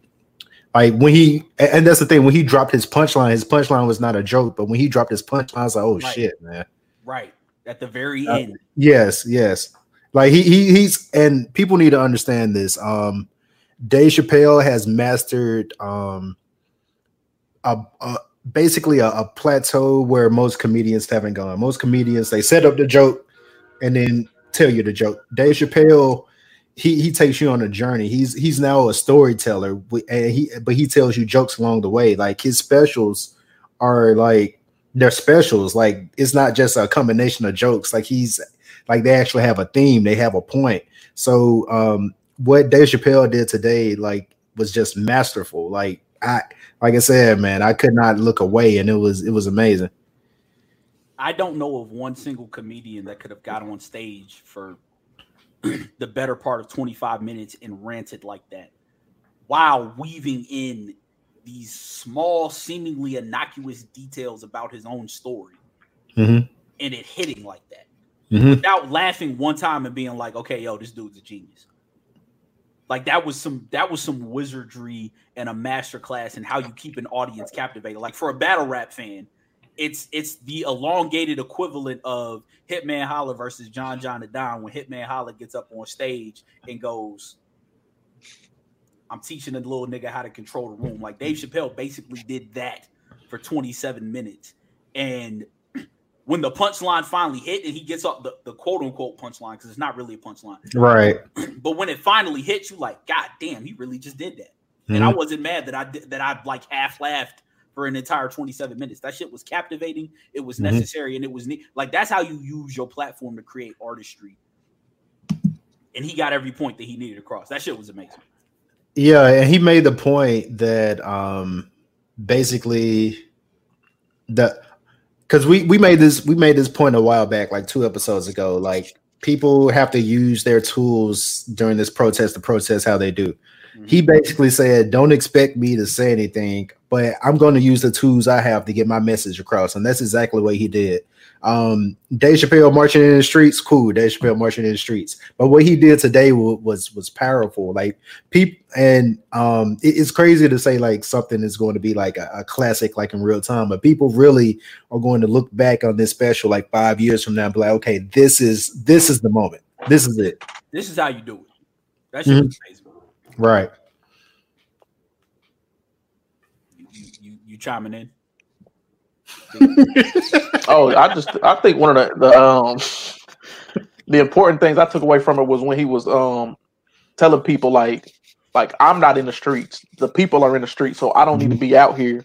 like when he and that's the thing when he dropped his punchline, his punchline was not a joke, but when he dropped his punchline, I was like, "Oh right. shit, man!" Right at the very uh, end. Yes, yes. Like he, he he's and people need to understand this. Um Dave Chappelle has mastered um a, a basically a, a, plateau where most comedians haven't gone. Most comedians they set up the joke and then tell you the joke. Dave Chappelle he he takes you on a journey. He's he's now a storyteller, and he but he tells you jokes along the way. Like his specials are like their specials. Like it's not just a combination of jokes. Like he's like they actually have a theme. They have a point. So um, what Dave Chappelle did today, like, was just masterful. Like I, like I said, man, I could not look away, and it was it was amazing. I don't know of one single comedian that could have got on stage for the better part of 25 minutes and ranted like that. while weaving in these small, seemingly innocuous details about his own story, mm-hmm. and it hitting like that mm-hmm. without laughing one time and being like, "Okay, yo, this dude's a genius." Like that was some that was some wizardry and a masterclass in how you keep an audience captivated. Like for a battle rap fan, it's it's the elongated equivalent of Hitman Holla versus John John the Don when Hitman Holla gets up on stage and goes, I'm teaching a little nigga how to control the room. Like Dave Chappelle basically did that for 27 minutes. And when the punchline finally hit and he gets up the, the quote unquote punchline, because it's not really a punchline. Right. but when it finally hits you, like, God damn, he really just did that. Mm-hmm. And I wasn't mad that I did that I like half laughed for an entire 27 minutes. That shit was captivating. It was mm-hmm. necessary, and it was neat. Like that's how you use your platform to create artistry. And he got every point that he needed across. That shit was amazing. Yeah, and he made the point that um basically the because we we made this we made this point a while back, like two episodes ago. Like people have to use their tools during this protest to protest how they do. Mm-hmm. He basically said, "Don't expect me to say anything but I'm going to use the tools I have to get my message across. And that's exactly what he did. Um, Dave Chappelle marching in the streets, cool. Dave Chappelle marching in the streets. But what he did today was was, was powerful. Like people, and um, it, it's crazy to say like something is going to be like a, a, classic, like in real time. But people really are going to look back on this special like five years from now, and be like, okay, this is this is the moment. This is it. This is how you do it. That's mm-hmm. Right. You you chiming in? oh, I just I think one of the, the um the important things I took away from it was when he was um telling people like like I'm not in the streets. The people are in the streets, so I don't need to be out here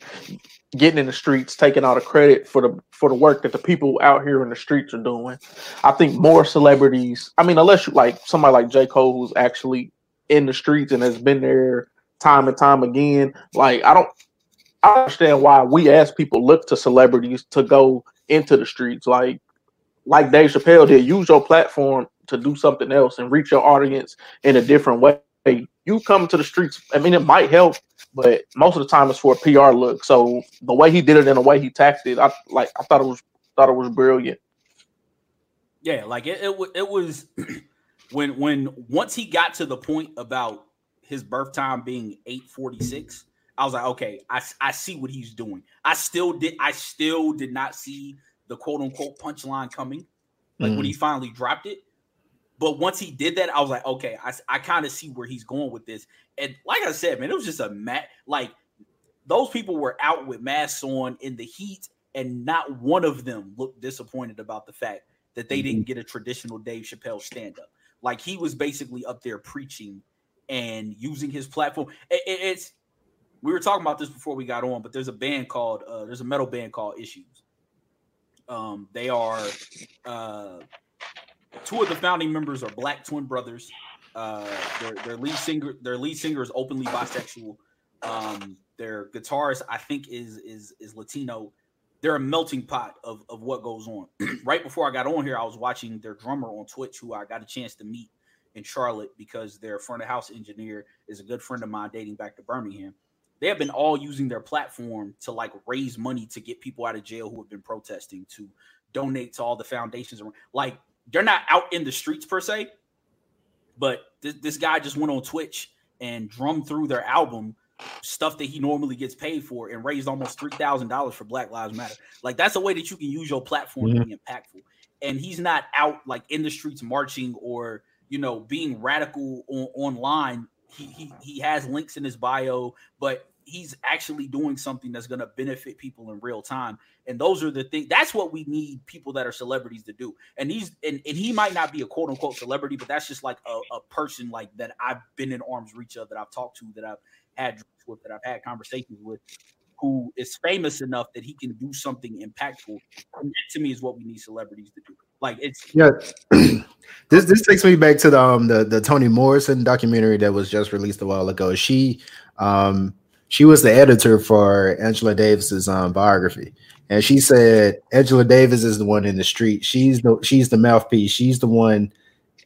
getting in the streets, taking all the credit for the for the work that the people out here in the streets are doing. I think more celebrities. I mean, unless you like somebody like J Cole who's actually in the streets and has been there time and time again. Like I don't I understand why we as people look to celebrities to go into the streets, like like Dave Chappelle did. Use your platform to do something else and reach your audience in a different way. You come to the streets. I mean, it might help, but most of the time it's for a PR look. So the way he did it and the way he taxed it, I like. I thought it was thought it was brilliant. Yeah, like it. It, it was when when once he got to the point about his birth time being eight forty six I was like, okay, I, I see what he's doing. I still did I still did not see the quote unquote punchline coming, like mm. when he mm. finally dropped it. But once he did that, I was like, okay, I, I kind of see where he's going with this. And like I said, man, it was just a mat. Like those people were out with masks on in the heat, and not one of them looked disappointed about the fact that they mm-hmm. didn't get a traditional Dave Chappelle stand up. Like he was basically up there preaching and using his platform. It, it, it's we were talking about this before we got on, but there's a band called uh, there's a metal band called Issues. Um, they are uh, two of the founding members are black twin brothers. Uh, their, their lead singer their lead singer is openly bisexual. Um, their guitarist I think is is is Latino. They're a melting pot of, of what goes on. right before I got on here, I was watching their drummer on Twitch, who I got a chance to meet in Charlotte because their front of house engineer is a good friend of mine dating back to Birmingham they have been all using their platform to like raise money to get people out of jail who have been protesting to donate to all the foundations like they're not out in the streets per se but this, this guy just went on twitch and drummed through their album stuff that he normally gets paid for and raised almost $3000 for black lives matter. Like that's a way that you can use your platform mm-hmm. to be impactful. And he's not out like in the streets marching or you know being radical on, online. He, he he has links in his bio but he's actually doing something that's going to benefit people in real time. And those are the things that's what we need people that are celebrities to do. And he's and, and he might not be a quote unquote celebrity but that's just like a, a person like that i've been in arm's reach of that i've talked to that i've had with that i've had conversations with who is famous enough that he can do something impactful. And that to me is what we need celebrities to do. Like it's yeah. This this takes me back to the um the, the toni morrison documentary that was just released a while ago. She um she was the editor for Angela Davis's um, biography, and she said Angela Davis is the one in the street. She's the she's the mouthpiece. She's the one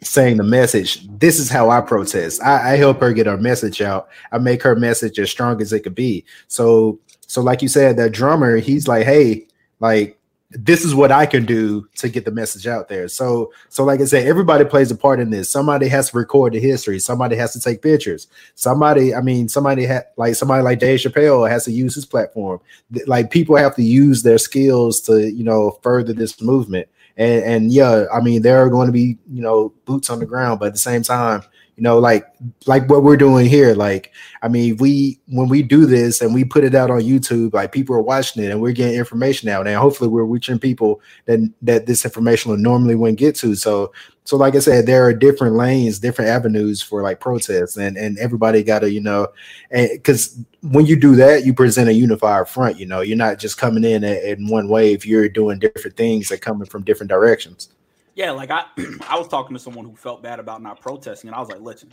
saying the message. This is how I protest. I, I help her get her message out. I make her message as strong as it could be. So so like you said, that drummer, he's like, hey, like this is what I can do to get the message out there. So, so like I said, everybody plays a part in this. Somebody has to record the history. Somebody has to take pictures. Somebody, I mean, somebody had like somebody like Dave Chappelle has to use his platform. Like people have to use their skills to, you know, further this movement. And and yeah, I mean, there are going to be, you know, boots on the ground, but at the same time, you know like like what we're doing here. Like i mean we when we do this and we put it out on youtube like people are watching it and we're getting information out. And hopefully we're reaching people that that this information will normally wouldn't get to. So so like i said there are different lanes different avenues for like protests and and everybody got to you know eh, and because when you do that you present a unified front you know. You're not just coming in in one wave you're doing different things that coming from different directions yeah, like I I was talking to someone who felt bad about not protesting, and I was like, listen,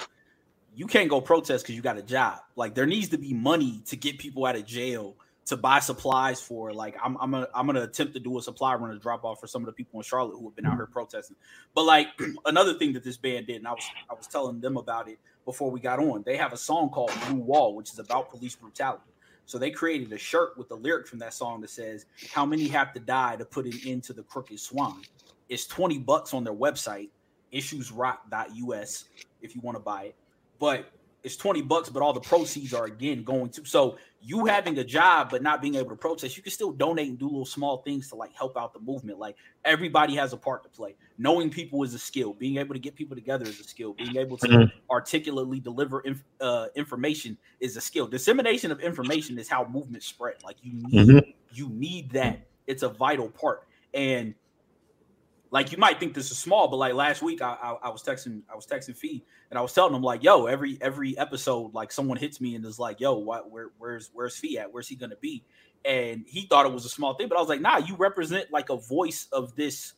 you can't go protest because you got a job. Like there needs to be money to get people out of jail to buy supplies for. Like I'm I'm gonna I'm gonna attempt to do a supply run to drop off for some of the people in Charlotte who have been out here protesting. But like another thing that this band did, and I was I was telling them about it before we got on. They have a song called Blue Wall, which is about police brutality. So they created a shirt with the lyric from that song that says, "How many have to die to put an end to the crooked swine?" It's 20 bucks on their website, issuesrock.us, if you want to buy it. But it's 20 bucks, but all the proceeds are again going to so you having a job but not being able to protest, you can still donate and do little small things to like help out the movement. Like everybody has a part to play. Knowing people is a skill. Being able to get people together is a skill. Being able to mm-hmm. articulately deliver inf- uh, information is a skill. Dissemination of information is how movements spread. Like you need mm-hmm. you need that. It's a vital part. And like you might think this is small, but like last week I, I, I was texting I was texting Phee and I was telling him like, yo, every every episode like someone hits me and is like, yo, what where where's where's Phee at? Where's he gonna be? And he thought it was a small thing, but I was like, nah, you represent like a voice of this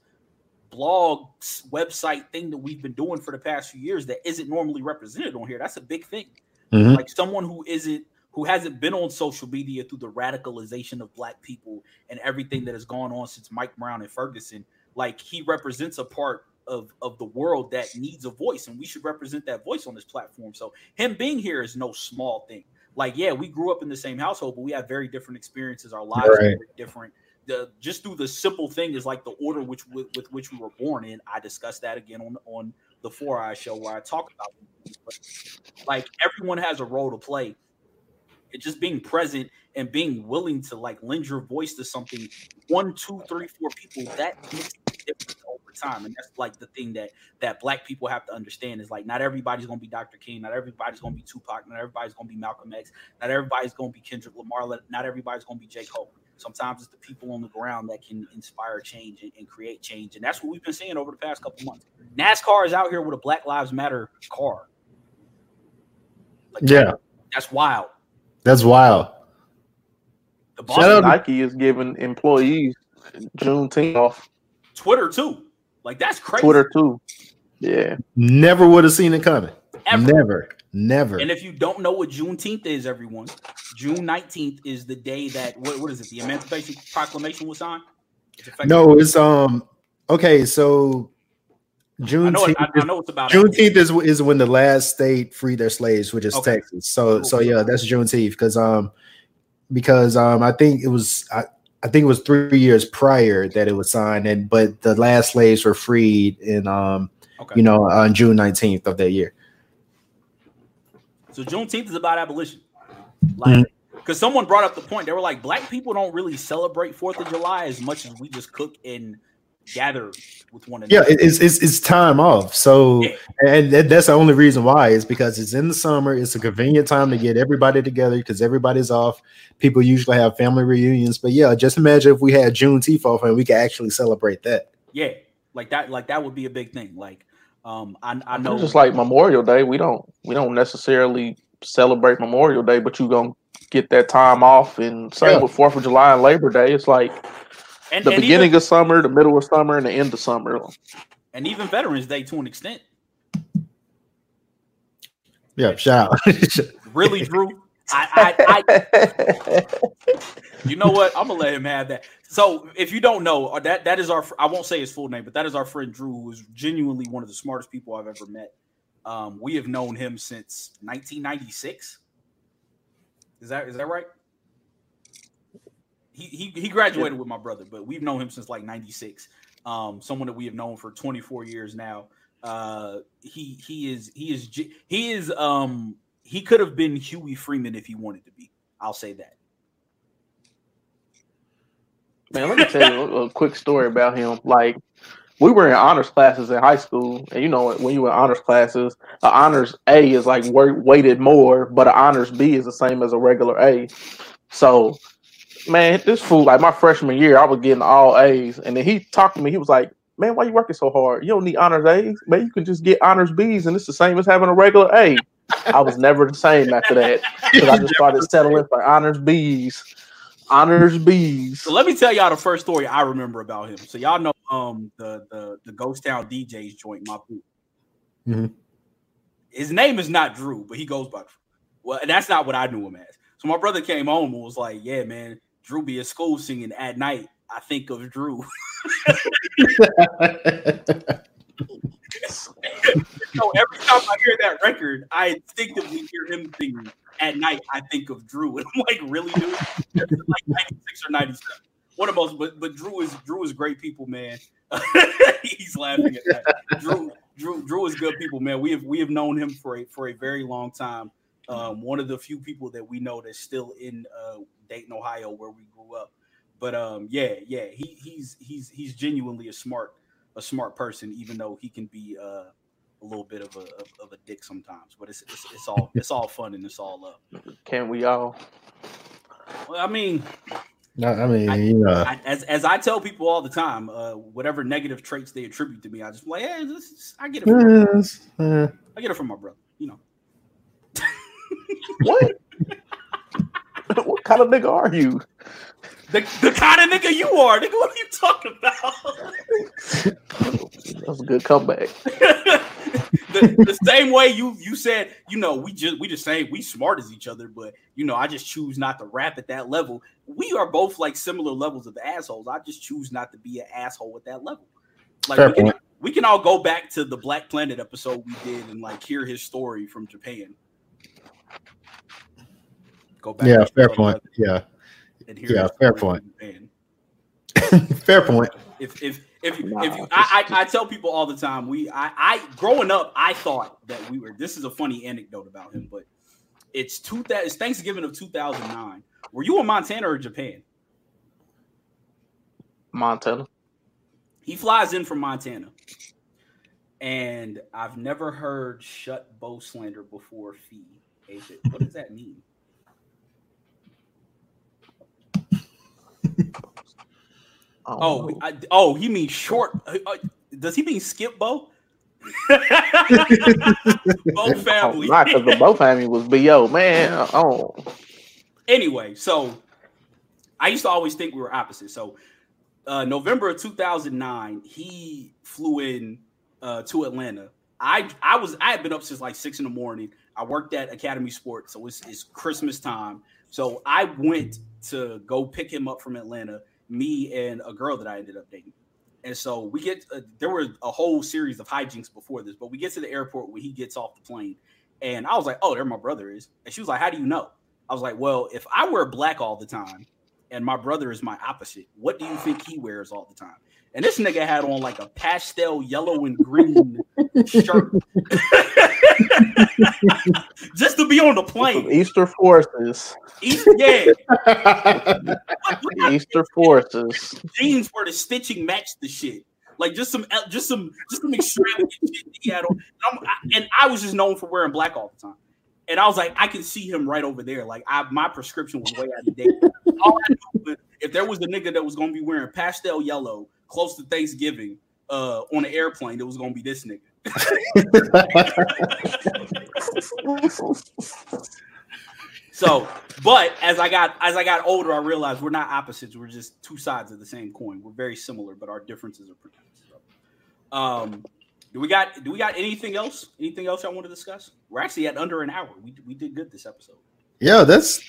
blog website thing that we've been doing for the past few years that isn't normally represented on here. That's a big thing. Mm-hmm. Like someone who isn't who hasn't been on social media through the radicalization of black people and everything that has gone on since Mike Brown and Ferguson like he represents a part of of the world that needs a voice and we should represent that voice on this platform. So him being here is no small thing. Like yeah we grew up in the same household but we have very different experiences. Our lives right. are different. The just through the simple thing is like the order which with, with which we were born in. I discussed that again on on the four eye show where i talk about but like everyone has a role to play. It's just being present and being willing to like lend your voice to something one two three four people that makes difference over time. And that's like the thing that that black people have to understand is like not everybody's gonna be Dr. King, not everybody's gonna be Tupac, not everybody's gonna be Malcolm X, not everybody's gonna be Kendrick Lamar, not everybody's gonna be J. Cole. Sometimes it's the people on the ground that can inspire change and, and create change. And that's what we've been seeing over the past couple months. NASCAR is out here with a Black Lives Matter car. Like, yeah. That's wild. That's wild. The Shout out Nike is giving employees Juneteenth off. Twitter too. Like that's crazy. Twitter too. Yeah. Never would have seen it coming. Ever. Never. Never. And if you don't know what Juneteenth is, everyone, June 19th is the day that what, what is it? The Emancipation Proclamation was signed? No, it's um okay, so Juneteenth. I know, I, know it's about Juneteenth is is when the last state freed their slaves, which is okay. Texas. So cool. so yeah, that's Juneteenth because um because um I think it was I, I think it was three years prior that it was signed, and but the last slaves were freed in um okay. you know on June nineteenth of that year. So Juneteenth is about abolition, like because mm-hmm. someone brought up the point they were like black people don't really celebrate Fourth of July as much as we just cook and gather with one another. Yeah, it's it's, it's time off. So yeah. and that's the only reason why is because it's in the summer. It's a convenient time to get everybody together because everybody's off. People usually have family reunions. But yeah, just imagine if we had Juneteenth off and we could actually celebrate that. Yeah, like that. Like that would be a big thing. Like um, I, I know just like Memorial Day, we don't we don't necessarily celebrate Memorial Day, but you gonna get that time off. And same yeah. with Fourth of July and Labor Day. It's like and, the and beginning even, of summer, the middle of summer, and the end of summer. And even Veterans Day to an extent. Yeah, shout really, Drew. I, I, I, you know what? I'm gonna let him have that. So, if you don't know, uh, that that is our. I won't say his full name, but that is our friend Drew, who is genuinely one of the smartest people I've ever met. Um, we have known him since 1996. Is that is that right? He he, he graduated yeah. with my brother, but we've known him since like 96. Um, someone that we have known for 24 years now. Uh, he he is he is he is um he could have been Huey Freeman if he wanted to be. I'll say that. Man, let me tell you a, quick story about him. Like, we were in honors classes in high school, and you know when you were in honors classes, an honors A is like weighted more, but an honors B is the same as a regular A. So, man, this fool, like my freshman year, I was getting all A's, and then he talked to me. He was like, "Man, why you working so hard? You don't need honors A's, man. You can just get honors B's, and it's the same as having a regular A." I was never the same after that because I just started settling for honors B's. Honors B's. So let me tell y'all the first story I remember about him. So y'all know um the the the Ghost Town DJs joint, My Boo. Mm-hmm. His name is not Drew, but he goes by Drew. Well, that's not what I knew him as. So my brother came home and was like, "Yeah, man, Drew be at school singing at night. I think of Drew." so every time I hear that record, I instinctively hear him singing at night. I think of Drew, and I'm like, really, dude? like 96 or 97. One of most, but but Drew is Drew is great people, man. He's laughing at that. Drew, Drew, Drew is good people, man. We have we have known him for a for a very long time. Um, one of the few people that we know that's still in uh, Dayton, Ohio, where we grew up. But um, yeah, yeah, he he's he's he's genuinely a smart a smart person, even though he can be uh, a little bit of a of, of, a dick sometimes. But it's, it's it's all it's all fun and it's all love. Can we all? Well, I mean, no, I mean, I, you know, I, as as I tell people all the time, uh, whatever negative traits they attribute to me, I just like, hey, this, I get it. From yes, uh, I get it from my brother. You know. what? what kind of nigga are you? The, the kind of nigga you are, nigga. What are you talking about? That's a good comeback. the, the, same way you you said, you know, we just we just saying we smart as each other, but you know, I just choose not to rap at that level. We are both like similar levels of assholes. I just choose not to be an asshole at that level. Like we can, we can all go back to the Black Planet episode we did and like hear his story from Japan. Go back. Yeah, fair point. Yeah yeah, fair point. fair point. If if if you, if you, I, I, I tell people all the time, we I, I growing up, I thought that we were. This is a funny anecdote about him, but it's two that it's Thanksgiving of 2009. Were you in Montana or Japan? Montana. He flies in from Montana, and I've never heard "shut bow slander" before. Phee, what does that mean? Oh, oh, I, oh, he means short. Uh, uh, does he mean skip Bo? Bo family. not because the Bo family was bo man. Oh. Anyway, so I used to always think we were opposite. So uh, November of 2009, he flew in uh, to Atlanta. I I was I had been up since like six in the morning. I worked at Academy Sports, so it's, it's Christmas time. So I went to go pick him up from Atlanta me and a girl that I ended up dating. And so we get uh, there were a whole series of hijinks before this, but we get to the airport when he gets off the plane, and I was like, "Oh, there my brother is." And she was like, "How do you know?" I was like, "Well, if I wear black all the time, and my brother is my opposite, what do you think he wears all the time?" And this nigga had on like a pastel yellow and green shirt. Just to be on the plane. Easter forces. East, yeah. Easter forces. Jeans where the stitching matched the shit. Like just some, just some, just some extravagant shit he had on. And, and I was just known for wearing black all the time. And I was like, I can see him right over there. Like I, my prescription was way out of date. All I knew was if there was a nigga that was gonna be wearing pastel yellow close to Thanksgiving uh, on an airplane, it was gonna be this nigga. So, but as I got as I got older, I realized we're not opposites. We're just two sides of the same coin. We're very similar, but our differences are pronounced. So, um, do we got do we got anything else? Anything else I want to discuss? We're actually at under an hour. We we did good this episode. Yeah, that's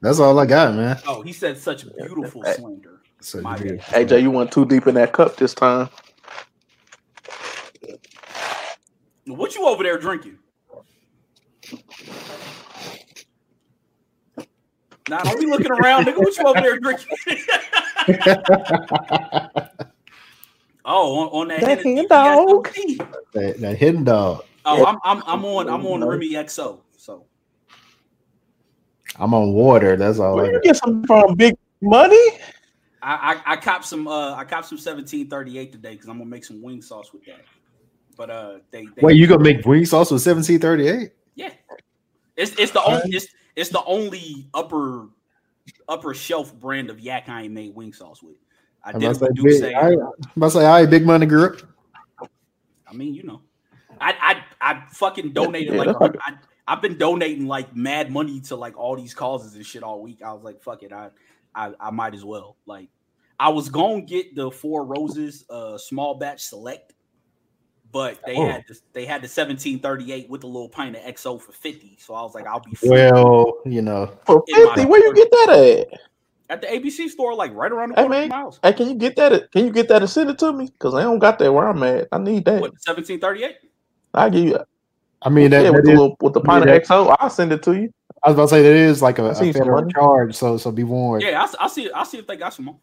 that's all I got, man. Oh, he said such beautiful hey, slander. So AJ, you went too deep in that cup this time. What you over there drinking? Now don't be looking around, nigga. What you over there drinking? oh, on, on that, that hidden dog. That, that hidden dog. Oh, I'm I'm I'm on I'm on Remy XO. So I'm on water. That's all. Where I you get some from? Big money. I, I I copped some uh I copped some 1738 today because I'm gonna make some wing sauce with that. But uh they, they wait, you gonna make wing sauce with 1738? Yeah. It's it's the only it's it's the only upper upper shelf brand of yak I ain't made wing sauce with. I did say, big, say I, am about to say, all right, big money group. I mean, you know, I I I fucking donated yeah, like I, I've been donating like mad money to like all these causes and shit all week. I was like, fuck it, I I, I might as well. Like, I was gonna get the Four Roses uh small batch select, but they oh. had the, they had the 1738 with a little pint of XO for 50. So I was like, I'll be free. well, you know, for 50. Where you get that at? At the ABC store, like right around the hey, miles. Hey, can you get that? Can you get that and send it to me? Because I don't got that where I'm at. I need that. What 1738? I give you. I mean, that, yeah, with, the little, with the pint of XO, I'll send it to you. I was about to say that is like a, a federal charge, so so be warned. Yeah, I'll, I'll see. I'll see if they got some more.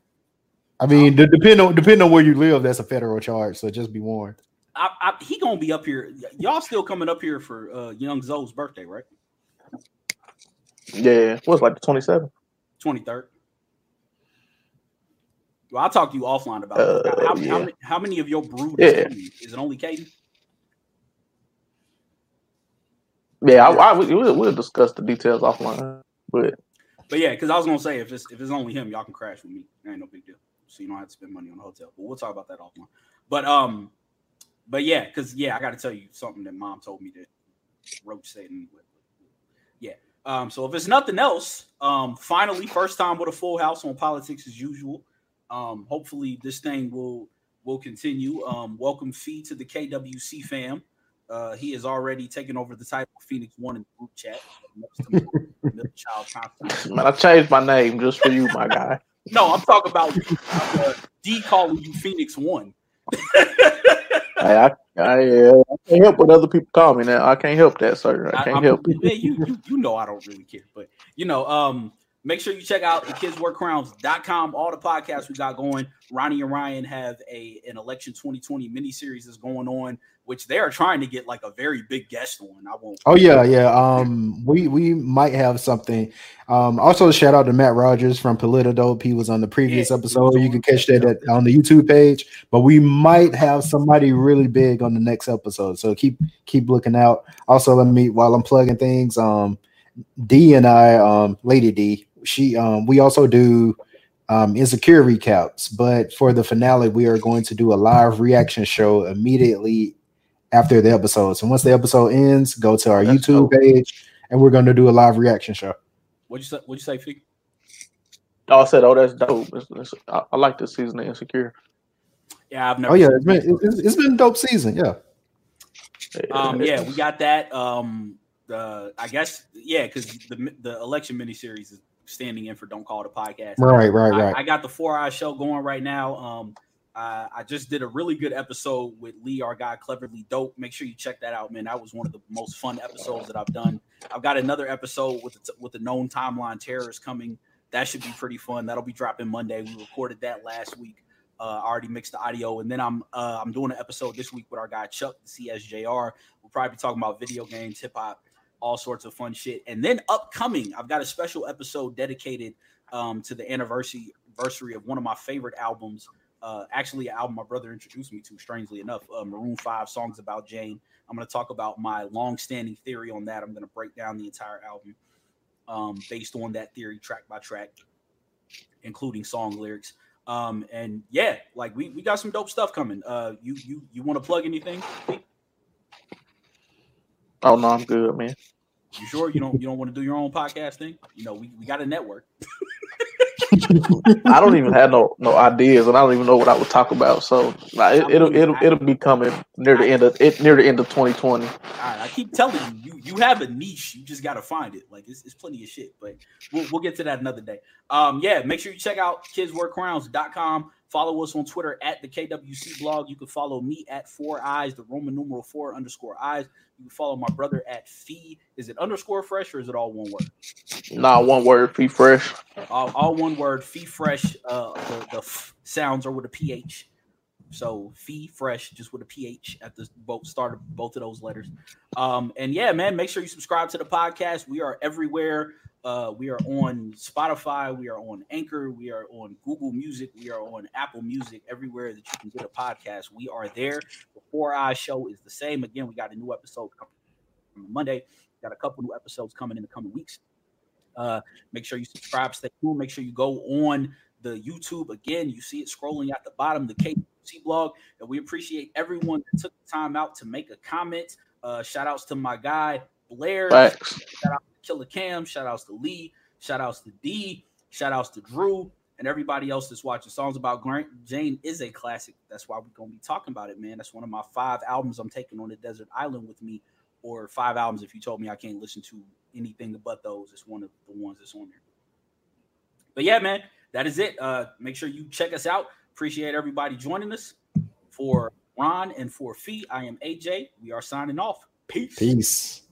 I mean, um, depend on depending on where you live, that's a federal charge. So just be warned. I, I, he gonna be up here. Y'all still coming up here for uh, young Zoe's birthday, right? Yeah, what's like the twenty seventh, twenty third. Well, I'll talk to you offline about uh, how, how, yeah. how, many, how, many, of your brood yeah. is it only Caden? Yeah, I, I we'll, we'll discuss the details offline, but but yeah, because I was gonna say if it's if it's only him, y'all can crash with me. ain't no big deal. So you don't have to spend money on the hotel. But we'll talk about that offline. But um, but yeah, because yeah, I got to tell you something that mom told me that Roach said. Yeah. Um, so if it's nothing else, um, finally, first time with a full house on politics as usual. Um, hopefully this thing will will continue. Um, welcome Phee to the KWC fam. Uh, he has already taken over the title of Phoenix One in the group chat. Man, I changed my name just for you, my guy. No, I'm talking about uh, D calling you Phoenix One. I, I, uh, I, can't help what other people call me now. I can't help that, sir. I can't I, help it. You, you, you know I don't really care, but you know, um, make sure you check out kidswearcrowns.com. All the podcasts we got going. Ronnie and Ryan have a an election 2020 mini series is going on which they are trying to get like a very big guest on. I won't. Oh yeah, yeah. Um, we we might have something. Um, also shout out to Matt Rogers from Politidope. He was on the previous yeah, episode. You can catch that at, on the YouTube page. But we might have somebody really big on the next episode. So keep keep looking out. Also, let me while I'm plugging things. Um, D and I, um, Lady D, she um, we also do um, insecure recaps. But for the finale, we are going to do a live reaction show immediately after the episode. So once the episode ends, go to our That's YouTube dope. page, and we're going to do a live reaction show. What'd you say? What'd you say, Phee? Oh, I said, oh, that's dope. It's, it's, I, I, like this season of Insecure. Yeah, I've never. Oh yeah, it's been it's, it's been a dope season. Yeah. Um. Yeah, we got that. Um. The I guess yeah, because the the election miniseries is standing in for Don't Call the podcast. Right, right, right. I, I got the Four Eye Show going right now. Um. Uh, I just did a really good episode with Lee, our guy, cleverly dope. Make sure you check that out, man. That was one of the most fun episodes that I've done. I've got another episode with the with the known timeline terrorists coming. That should be pretty fun. That'll be dropping Monday. We recorded that last week. Uh, I already mixed the audio, and then I'm uh, I'm doing an episode this week with our guy Chuck, the CSJR. We'll probably be talking about video games, hip hop, all sorts of fun shit. And then upcoming, I've got a special episode dedicated um, to the anniversary anniversary of one of my favorite albums uh, actually an album my brother introduced me to, strangely enough, uh, Maroon 5 Songs About Jane. I'm going to talk about my long-standing theory on that. I'm going to break down the entire album um, based on that theory, track by track, including song lyrics. Um, and yeah, like we, we got some dope stuff coming. Uh, you you you want to plug anything? Oh no, I'm good, man. You sure you don't you don't want to do your own podcast thing? You know, we, we got a network. I don't even have no no ideas, and I don't even know what I would talk about. So like, it, will it'll it'll be coming near the end of it near the end of 2020. All right, I keep telling you, you you have a niche. You just got to find it. Like it's, it's plenty of shit, but we'll we'll get to that another day. Um, yeah, make sure you check out kidswearcrowns.com. Follow us on Twitter at the KWC blog. You can follow me at four eyes, the Roman numeral four underscore eyes. You can follow my brother at Phee. Is it underscore fresh or is it all one word? Nah, one word. Phee fresh. All, all one word. Phee fresh. Uh, the, the f sounds are with a ph. So Phee fresh, just with a ph at the both start of both of those letters. Um, and yeah, man, make sure you subscribe to the podcast. We are everywhere. Uh, we are on Spotify. We are on Anchor. We are on Google Music. We are on Apple Music. Everywhere that you can get a podcast, we are there. The Four Eye Show is the same. Again, we got a new episode coming on Monday. Got a couple new episodes coming in the coming weeks. Uh, make sure you subscribe, stay tuned. Make sure you go on the YouTube again. You see it scrolling at the bottom, the KC blog. And we appreciate everyone that took the time out to make a comment. Uh, shout outs to my guy Blair. Thanks. Killer Cam. Shout outs to Lee. Shout outs to D. Shout outs to Drew and everybody else that's watching. Songs about Grant Jane is a classic. That's why we're gonna be talking about it, man. That's one of my five albums I'm taking on the desert island with me, or five albums if you told me I can't listen to anything but those. It's one of the ones that's on there. But yeah, man, that is it. Uh, make sure you check us out. Appreciate everybody joining us. For Ron and for Phee, I am AJ. We are signing off. Peace. Peace.